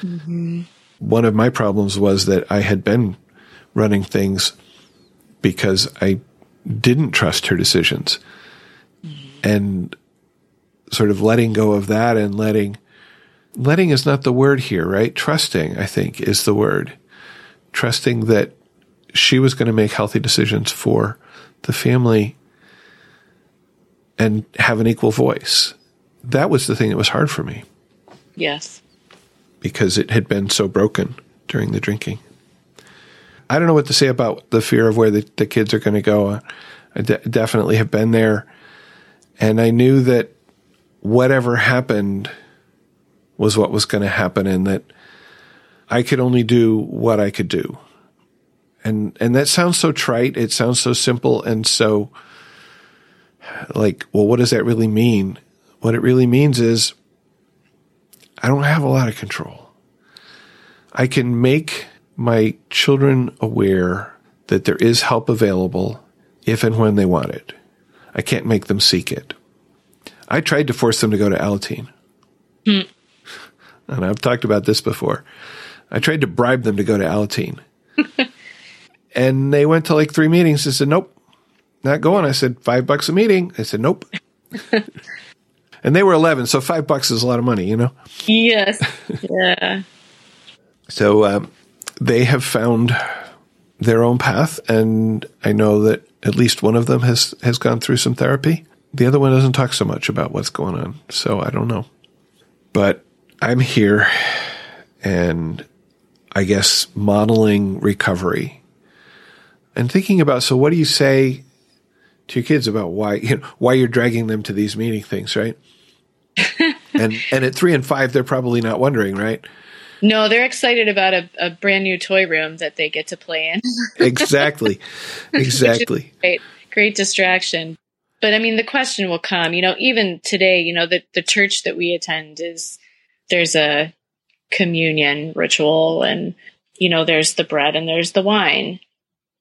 Mm-hmm. One of my problems was that I had been running things because I didn't trust her decisions. Mm-hmm. And sort of letting go of that and letting letting is not the word here, right? Trusting, I think, is the word. Trusting that she was going to make healthy decisions for the family and have an equal voice. That was the thing that was hard for me Yes. because it had been so broken during the drinking. I don't know what to say about the fear of where the, the kids are going to go. I de- definitely have been there. And I knew that whatever happened was what was going to happen and that I could only do what I could do. And, and that sounds so trite. It sounds so simple and so like, well, what does that really mean? What it really means is I don't have a lot of control. I can make my children aware that there is help available if and when they want it. I can't make them seek it. I tried to force them to go to Alateen. Hmm. And I've talked about this before. I tried to bribe them to go to Alateen. And they went to like three meetings and said, nope, not going. I said, five bucks a meeting. They said, nope. and they were 11, so five bucks is a lot of money, you know? Yes. yeah. So um, they have found their own path, and I know that at least one of them has has gone through some therapy. The other one doesn't talk so much about what's going on, so I don't know. But I'm here, and I guess modeling recovery and thinking about. So, what do you say to your kids about why you know, why you're dragging them to these meeting things, right? and and at three and five, they're probably not wondering, right? No, they're excited about a, a brand new toy room that they get to play in. exactly. Exactly. great, great distraction. But I mean, the question will come, you know, even today, you know, the, the church that we attend is there's a communion ritual and, you know, there's the bread and there's the wine.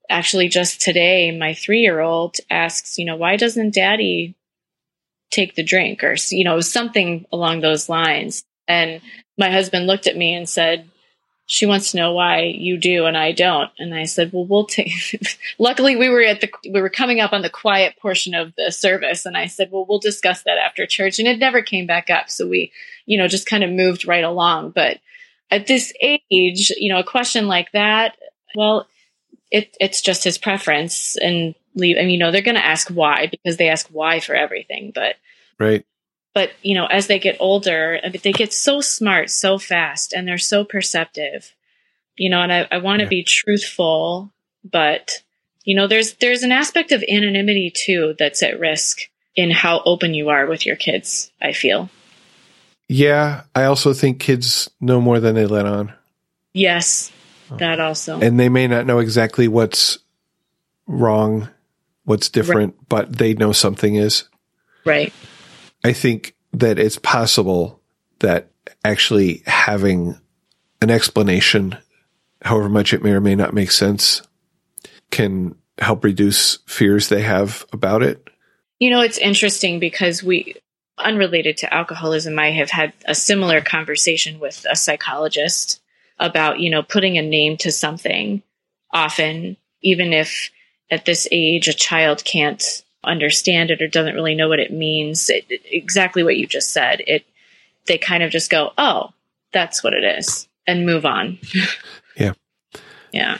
Actually, just today, my three year old asks, you know, why doesn't daddy take the drink or, you know, something along those lines. And my husband looked at me and said, she wants to know why you do and I don't. And I said, well, we'll take, luckily we were at the, we were coming up on the quiet portion of the service. And I said, well, we'll discuss that after church. And it never came back up. So we, you know, just kind of moved right along. But at this age, you know, a question like that, well, it, it's just his preference and leave. I mean, you know, they're going to ask why because they ask why for everything. But Right. but you know as they get older I mean, they get so smart so fast and they're so perceptive you know and i, I want to Yeah. be truthful but you know there's there's an aspect of anonymity too that's at risk in how open you are with your kids i feel Yeah. I also think kids know more than they let on. yes that also And they may not know exactly what's wrong, what's different, but they know something is. right I think that it's possible that actually having an explanation, however much it may or may not make sense, can help reduce fears they have about it. You know, it's interesting because we, unrelated to alcoholism, I have had a similar conversation with a psychologist about, you know, putting a name to something often, even if at this age a child can't understand it or doesn't really know what it means. It, it- exactly what you just said. It, they kind of just go, oh, that's what it is, and move on. Yeah. Yeah.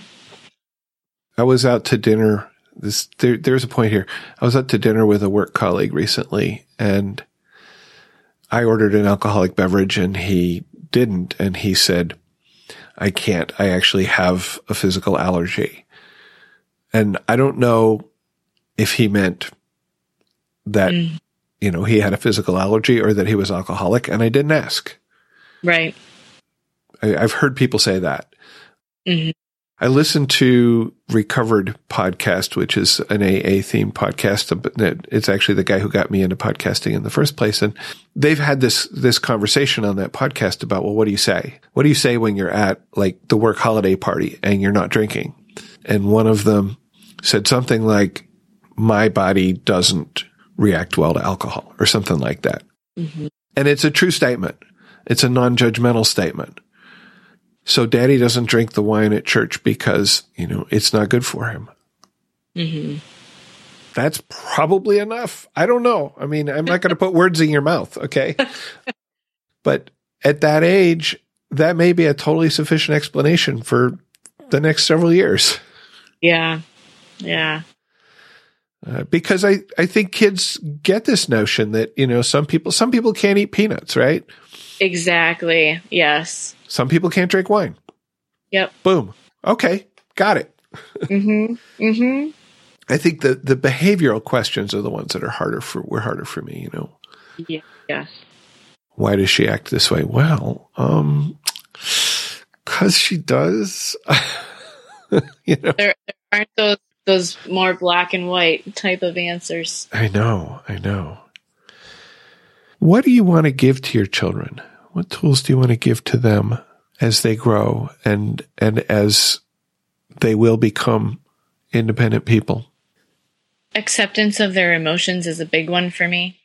I was out to dinner. This there, there's a point here. I was out to dinner with a work colleague recently, and I ordered an alcoholic beverage, and he didn't. And he said, "I can't. I actually have a physical allergy." And I don't know if he meant that, mm. you know, he had a physical allergy or that he was alcoholic, and I didn't ask. Right. I, have heard people say that. Mm-hmm. I listened to Recovered podcast, which is an AA themed podcast. It's actually the guy who got me into podcasting in the first place. And they've had this, this conversation on that podcast about, well, what do you say? What do you say when you're at like the work holiday party and you're not drinking? And one of them said something like, my body doesn't react well to alcohol or something like that. Mm-hmm. And it's a true statement. It's a non-judgmental statement. So daddy doesn't drink the wine at church because, you know, it's not good for him. Mm-hmm. That's probably enough. I don't know. I mean, I'm not going to put words in your mouth. Okay. but at that age, that may be a totally sufficient explanation for the next several years. Yeah. Yeah. Uh, because I, I think kids get this notion that, you know, some people, some people can't eat peanuts, right? Exactly. Yes. Some people can't drink wine. Yep. Boom. Okay. Got it. mm-hmm. Mm-hmm. I think the, the behavioral questions are the ones that are harder for, were harder for me, you know? Yeah. Yes. Why does she act this way? Well, um, cause she does. you know, there, there aren't those, those more black and white type of answers. I know. I know. What do you want to give to your children? What tools do you want to give to them as they grow and and as they will become independent people? Acceptance of their emotions is a big one for me.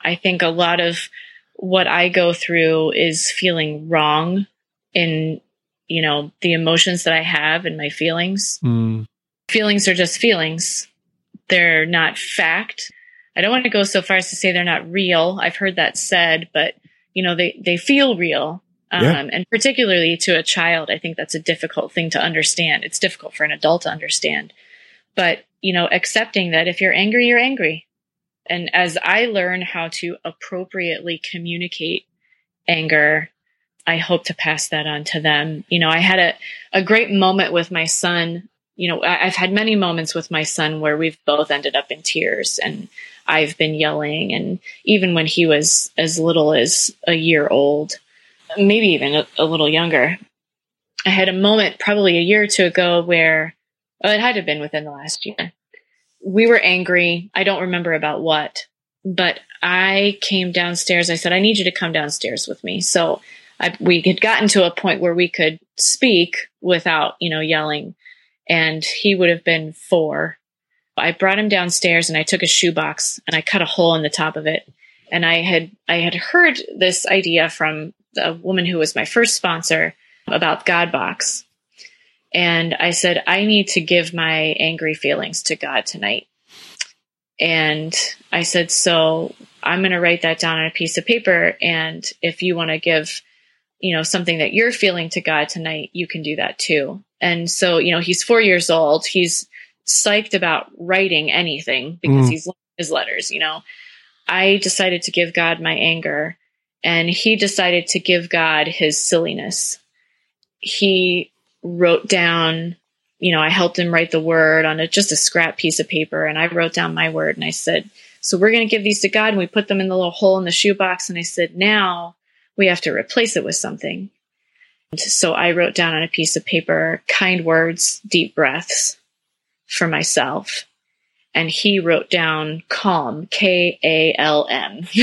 I think a lot of what I go through is feeling wrong in, you know, the emotions that I have and my feelings. Mm. Feelings are just feelings. They're not fact. I don't want to go so far as to say they're not real. I've heard that said, but you know, they, they feel real. Um, yeah. and particularly to a child, I think that's a difficult thing to understand. It's difficult for an adult to understand, but you know, accepting that if you're angry, you're angry. And as I learn how to appropriately communicate anger, I hope to pass that on to them. You know, I had a, a great moment with my son. You know, I've had many moments with my son where we've both ended up in tears and I've been yelling. And even when he was as little as a year old, maybe even a, a little younger, I had a moment probably a year or two ago where oh, it had to have been within the last year. We were angry. I don't remember about what, but I came downstairs. I said, I need you to come downstairs with me. So I, we had gotten to a point where we could speak without, you know, yelling. And he would have been four I brought him downstairs and I took a shoebox and I cut a hole in the top of it. And I had I had heard this idea from the woman who was my first sponsor about God box. And I said, I need to give my angry feelings to God tonight. And I said, so I'm going to write that down on a piece of paper. And if you want to give, you know, something that you're feeling to God tonight, you can do that too. And so, you know, he's four years old. He's psyched about writing anything because mm. he's his letters, you know. I decided to give God my anger and he decided to give God his silliness. He wrote down, you know, I helped him write the word on a, just a scrap piece of paper and I wrote down my word and I said, so we're going to give these to God and we put them in the little hole in the shoebox and I said, now we have to replace it with something. And so I wrote down on a piece of paper kind words, deep breaths for myself. And he wrote down calm, K A L M.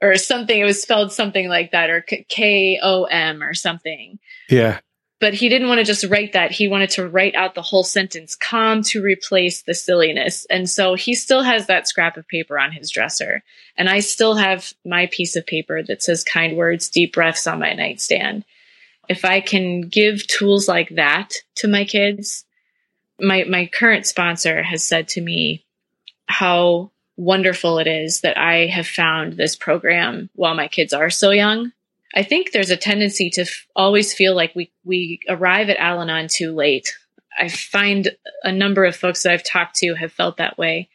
or something. It was spelled something like that, or K O M or something. Yeah. But he didn't want to just write that. He wanted to write out the whole sentence, calm to replace the silliness. And so he still has that scrap of paper on his dresser. And I still have my piece of paper that says kind words, deep breaths on my nightstand. If I can give tools like that to my kids, my my current sponsor has said to me how wonderful it is that I have found this program while my kids are so young. I think there's a tendency to f- always feel like we we arrive at Al-Anon too late. I find a number of folks that I've talked to have felt that way,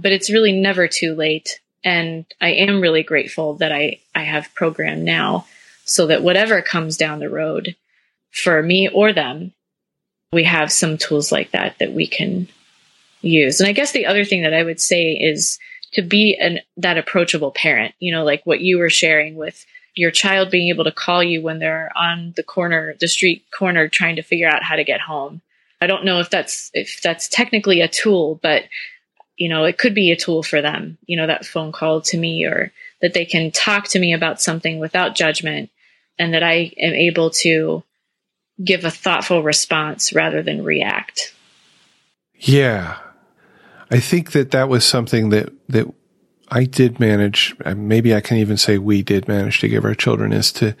but it's really never too late. And I am really grateful that I I have program now, so that whatever comes down the road for me or them, we have some tools like that that we can use. And I guess the other thing that I would say is to be an that approachable parent, you know, like what you were sharing with your child being able to call you when they're on the corner, the street corner trying to figure out how to get home. I don't know if that's if that's technically a tool, but you know, it could be a tool for them, you know, that phone call to me or that they can talk to me about something without judgment and that I am able to give a thoughtful response rather than react. Yeah. I think that that was something that, that I did manage. Maybe I can even say we did manage to give our children is to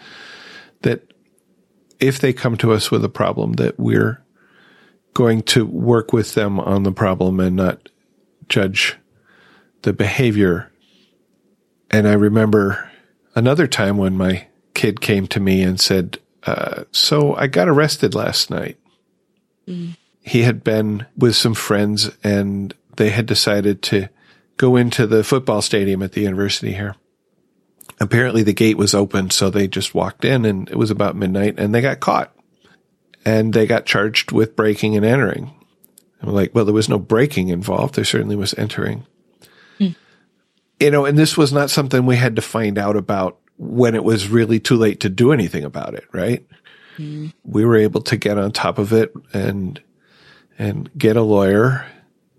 that if they come to us with a problem that we're going to work with them on the problem and not judge the behavior. And I remember another time when my kid came to me and said, uh, So I got arrested last night. Mm. He had been with some friends and they had decided to go into the football stadium at the university here. Apparently the gate was open, so they just walked in and it was about midnight and they got caught. And they got charged with breaking and entering. I'm like, well, there was no breaking involved. There certainly was entering. Hmm. You know, and this was not something we had to find out about when it was really too late to do anything about it, right? Hmm. We were able to get on top of it and and get a lawyer,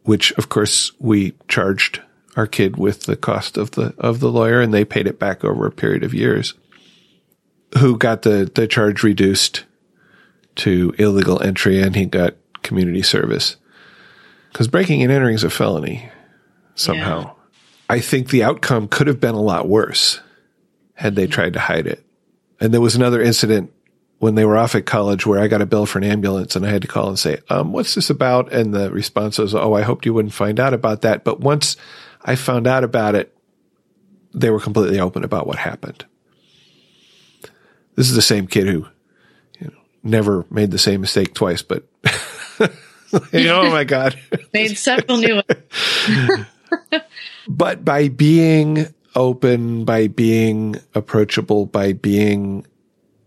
which of course we charged our kid with the cost of the of the lawyer and they paid it back over a period of years. Who got the the charge reduced to illegal entry and he got community service because breaking and entering is a felony somehow. Yeah. I think the outcome could have been a lot worse had they tried to hide it. And there was another incident when they were off at college where I got a bill for an ambulance and I had to call and say, um, what's this about? And the response was, oh, I hoped you wouldn't find out about that. But once I found out about it, they were completely open about what happened. This is the same kid who you know, never made the same mistake twice, but oh my God. Made several new ones. but by being open, by being approachable, by being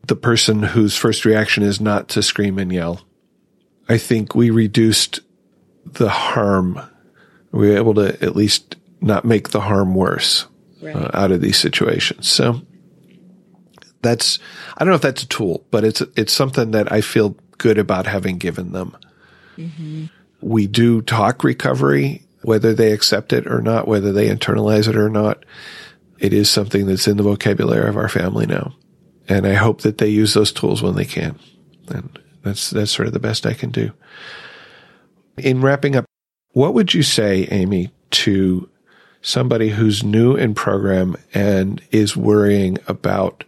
the person whose first reaction is not to scream and yell, I think we reduced the harm. We were able to at least not make the harm worse right. uh, out of these situations. So that's, I don't know if that's a tool, but it's, it's something that I feel good about having given them. Mm-hmm. We do talk recovery, whether they accept it or not, whether they internalize it or not. It is something that's in the vocabulary of our family now. And I hope that they use those tools when they can. And that's, that's sort of the best I can do. In wrapping up, what would you say, Amy, to somebody who's new in program and is worrying about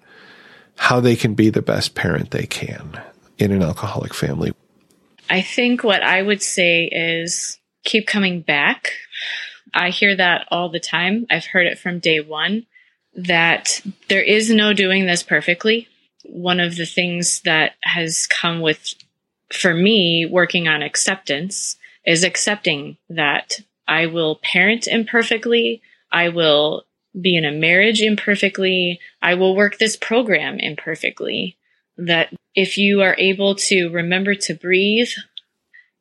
how they can be the best parent they can in an alcoholic family? I think what I would say is keep coming back. I hear that all the time. I've heard it from day one that there is no doing this perfectly. One of the things that has come with, for me, working on acceptance is accepting that I will parent imperfectly. I will be in a marriage imperfectly. I will work this program imperfectly that if you are able to remember to breathe,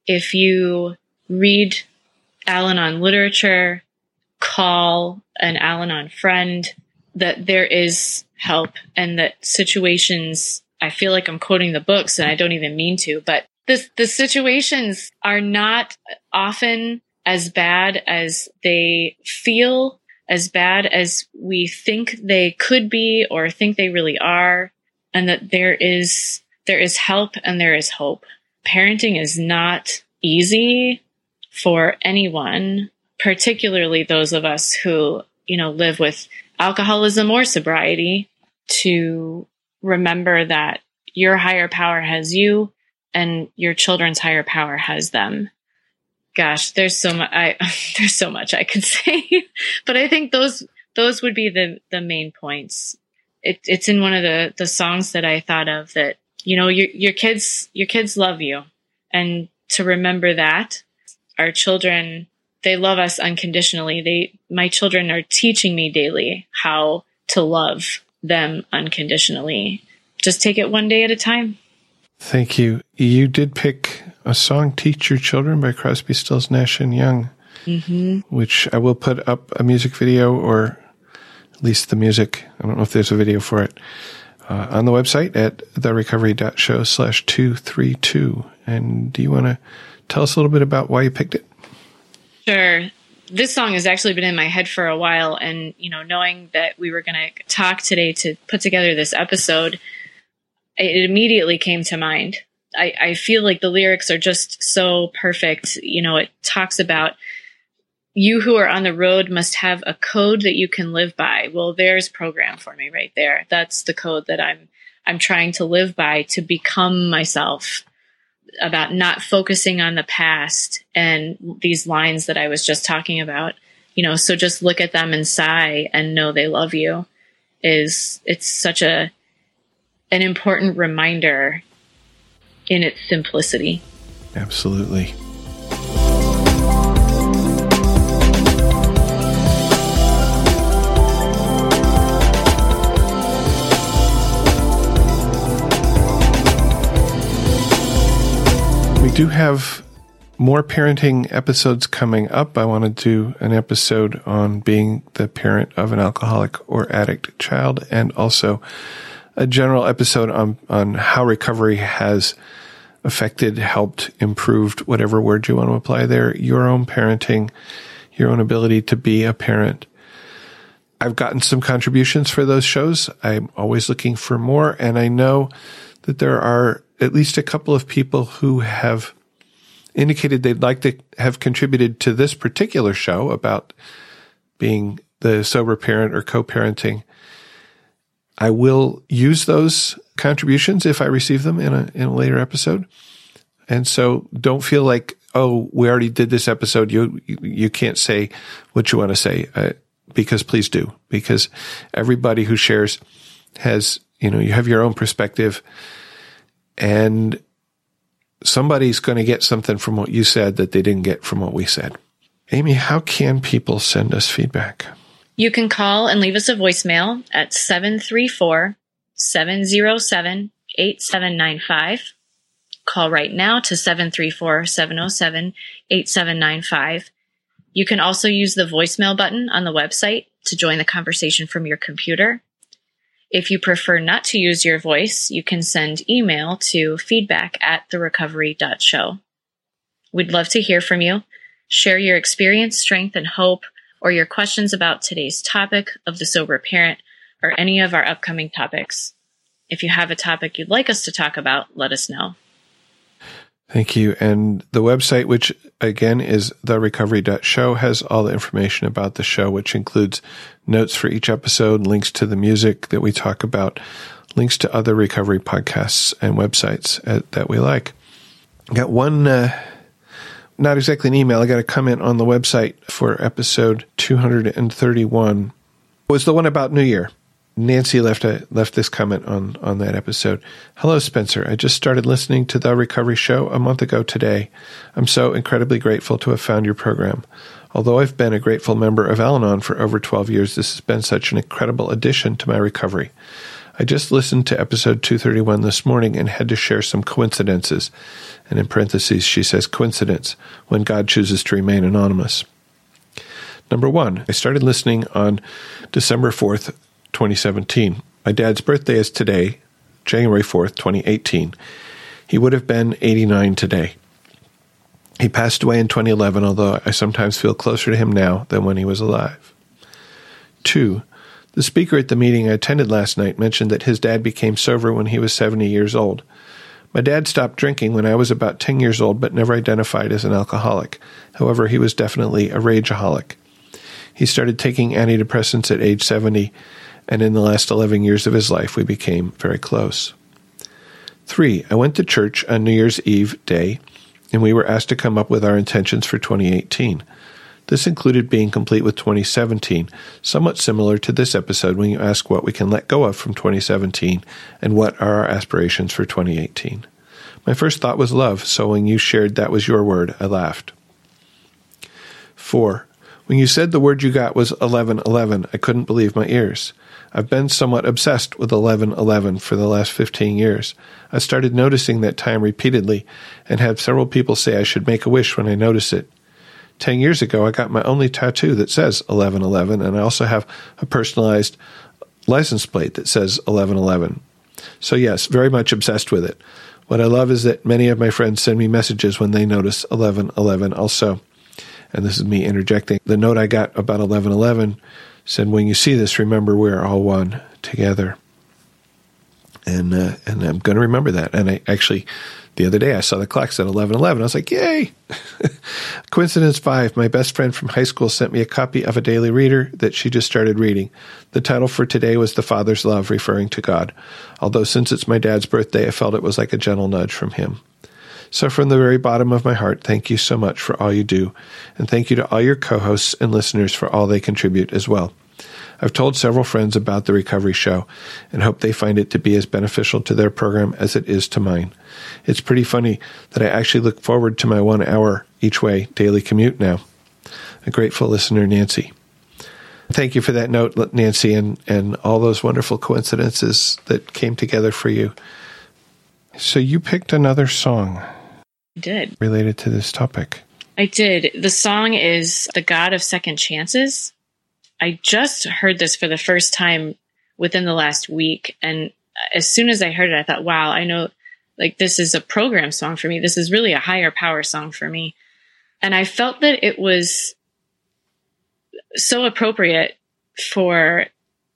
if you read Al Anon literature, call an Al Anon friend, that there is help and that situations, I feel like I'm quoting the books and I don't even mean to, but the, the situations are not often as bad as they feel, as bad as we think they could be or think they really are and that there is there is help and there is hope. Parenting is not easy for anyone, particularly those of us who, you know, live with alcoholism or sobriety to remember that your higher power has you and your children's higher power has them. Gosh, there's so much I there's so much I could say, but I think those those would be the the main points it, it's in one of the, the songs that I thought of that, you know, your, your kids, your kids love you. And to remember that our children, they love us unconditionally. They, my children are teaching me daily how to love them unconditionally. Just take it one day at a time. Thank you. You did pick a song "Teach Your Children" by Crosby, Stills, Nash and Young, mm-hmm. which I will put up a music video or at least the music. I don't know if there's a video for it uh, on the website at therecovery.show slash 232. And do you want to tell us a little bit about why you picked it? Sure. This song has actually been in my head for a while. And, you know, knowing that we were going to talk today to put together this episode, it immediately came to mind. I, I feel like the lyrics are just so perfect. You know, it talks about you who are on the road must have a code that you can live by. Well, there's program for me right there. That's the code that I'm I'm trying to live by to become myself about not focusing on the past and these lines that I was just talking about. You know, so just look at them and sigh and know they love you is it's such a an important reminder in its simplicity. Absolutely. Do have more parenting episodes coming up. I want to do an episode on being the parent of an alcoholic or addict child and also a general episode on, on how recovery has affected, helped, improved, whatever word you want to apply there, your own parenting, your own ability to be a parent. I've gotten some contributions for those shows. I'm always looking for more. And I know that there are at least a couple of people who have indicated they'd like to have contributed to this particular show about being the sober parent or co-parenting. I will use those contributions if I receive them in a in a later episode. And so don't feel like, oh, we already did this episode. You you can't say what you want to say uh, because please do because everybody who shares has you know you have your own perspective and somebody's going to get something from what you said that they didn't get from what we said. Amy, how can people send us feedback? You can call and leave us a voicemail at 734 707 8795. Call right now to 734 707 8795. You can also use the voicemail button on the website to join the conversation from your computer. If you prefer not to use your voice, you can send email to feedback at therecovery.show. We'd love to hear from you. Share your experience, strength, and hope, or your questions about today's topic of the sober parent or any of our upcoming topics. If you have a topic you'd like us to talk about, let us know. Thank you. And the website, which again is therecovery.show, has all the information about the show, which includes notes for each episode, links to the music that we talk about, links to other recovery podcasts and websites uh, that we like. Got one, uh, not exactly an email. I got a comment on the website for episode 231. It was the one about New Year. Nancy left a left this comment on on that episode. Hello, Spencer. I just started listening to the Recovery Show a month ago today. I'm so incredibly grateful to have found your program. Although I've been a grateful member of Al Anon for over 12 years, this has been such an incredible addition to my recovery. I just listened to episode 231 this morning and had to share some coincidences. And in parentheses, she says coincidence when God chooses to remain anonymous. Number one, I started listening on December 4th, 2017. My dad's birthday is today, January 4th, 2018. He would have been 89 today. He passed away in 2011, although I sometimes feel closer to him now than when he was alive. Two, the speaker at the meeting I attended last night mentioned that his dad became sober when he was 70 years old. My dad stopped drinking when I was about 10 years old, but never identified as an alcoholic. However, he was definitely a rageaholic. He started taking antidepressants at age 70 and in the last 11 years of his life, we became very close. Three, I went to church on New Year's Eve day, and we were asked to come up with our intentions for 2018. This included being complete with 2017, somewhat similar to this episode when you ask what we can let go of from 2017 and what are our aspirations for 2018. My first thought was love, so when you shared that was your word, I laughed. Four, When you said the word you got was 1111, I couldn't believe my ears. I've been somewhat obsessed with 1111 for the last 15 years. I started noticing that time repeatedly and had several people say I should make a wish when I notice it. 10 years ago, I got my only tattoo that says 1111, and I also have a personalized license plate that says 1111. So, yes, very much obsessed with it. What I love is that many of my friends send me messages when they notice 1111 also. And this is me interjecting. The note I got about 1111 said, When you see this, remember we're all one together. And, uh, and I'm going to remember that. And I actually the other day I saw the clock said 11:11. I was like, "Yay!" Coincidence 5. My best friend from high school sent me a copy of a daily reader that she just started reading. The title for today was The Father's Love, referring to God. Although since it's my dad's birthday, I felt it was like a gentle nudge from him. So, from the very bottom of my heart, thank you so much for all you do. And thank you to all your co hosts and listeners for all they contribute as well. I've told several friends about the Recovery Show and hope they find it to be as beneficial to their program as it is to mine. It's pretty funny that I actually look forward to my one hour each way daily commute now. A grateful listener, Nancy. Thank you for that note, Nancy, and, and all those wonderful coincidences that came together for you. So you picked another song. I did. Related to this topic. I did. The song is The God of Second Chances. I just heard this for the first time within the last week. And as soon as I heard it, I thought, wow, I know like this is a program song for me. This is really a higher power song for me. And I felt that it was so appropriate for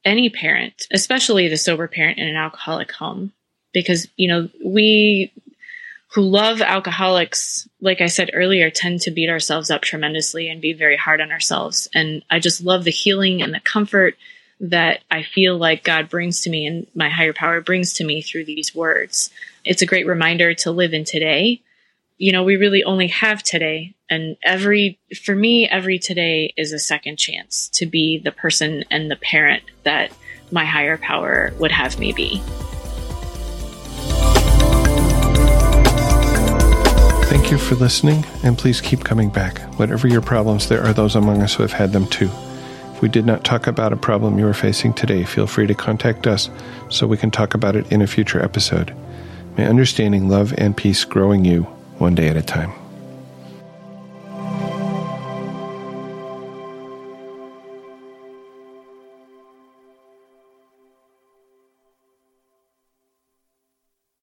any parent, especially the sober parent in an alcoholic home, because, you know, we who love alcoholics, like I said earlier, tend to beat ourselves up tremendously and be very hard on ourselves. And I just love the healing and the comfort that I feel like God brings to me and my higher power brings to me through these words. It's a great reminder to live in today. You know, we really only have today. And every, for me, every today is a second chance to be the person and the parent that my higher power would have me be. You for listening, and please keep coming back. Whatever your problems, there are those among us who have had them too If we did not talk about a problem you are facing today, feel free to contact us so we can talk about it in a future episode. May understanding, love, and peace grow in you one day at a time.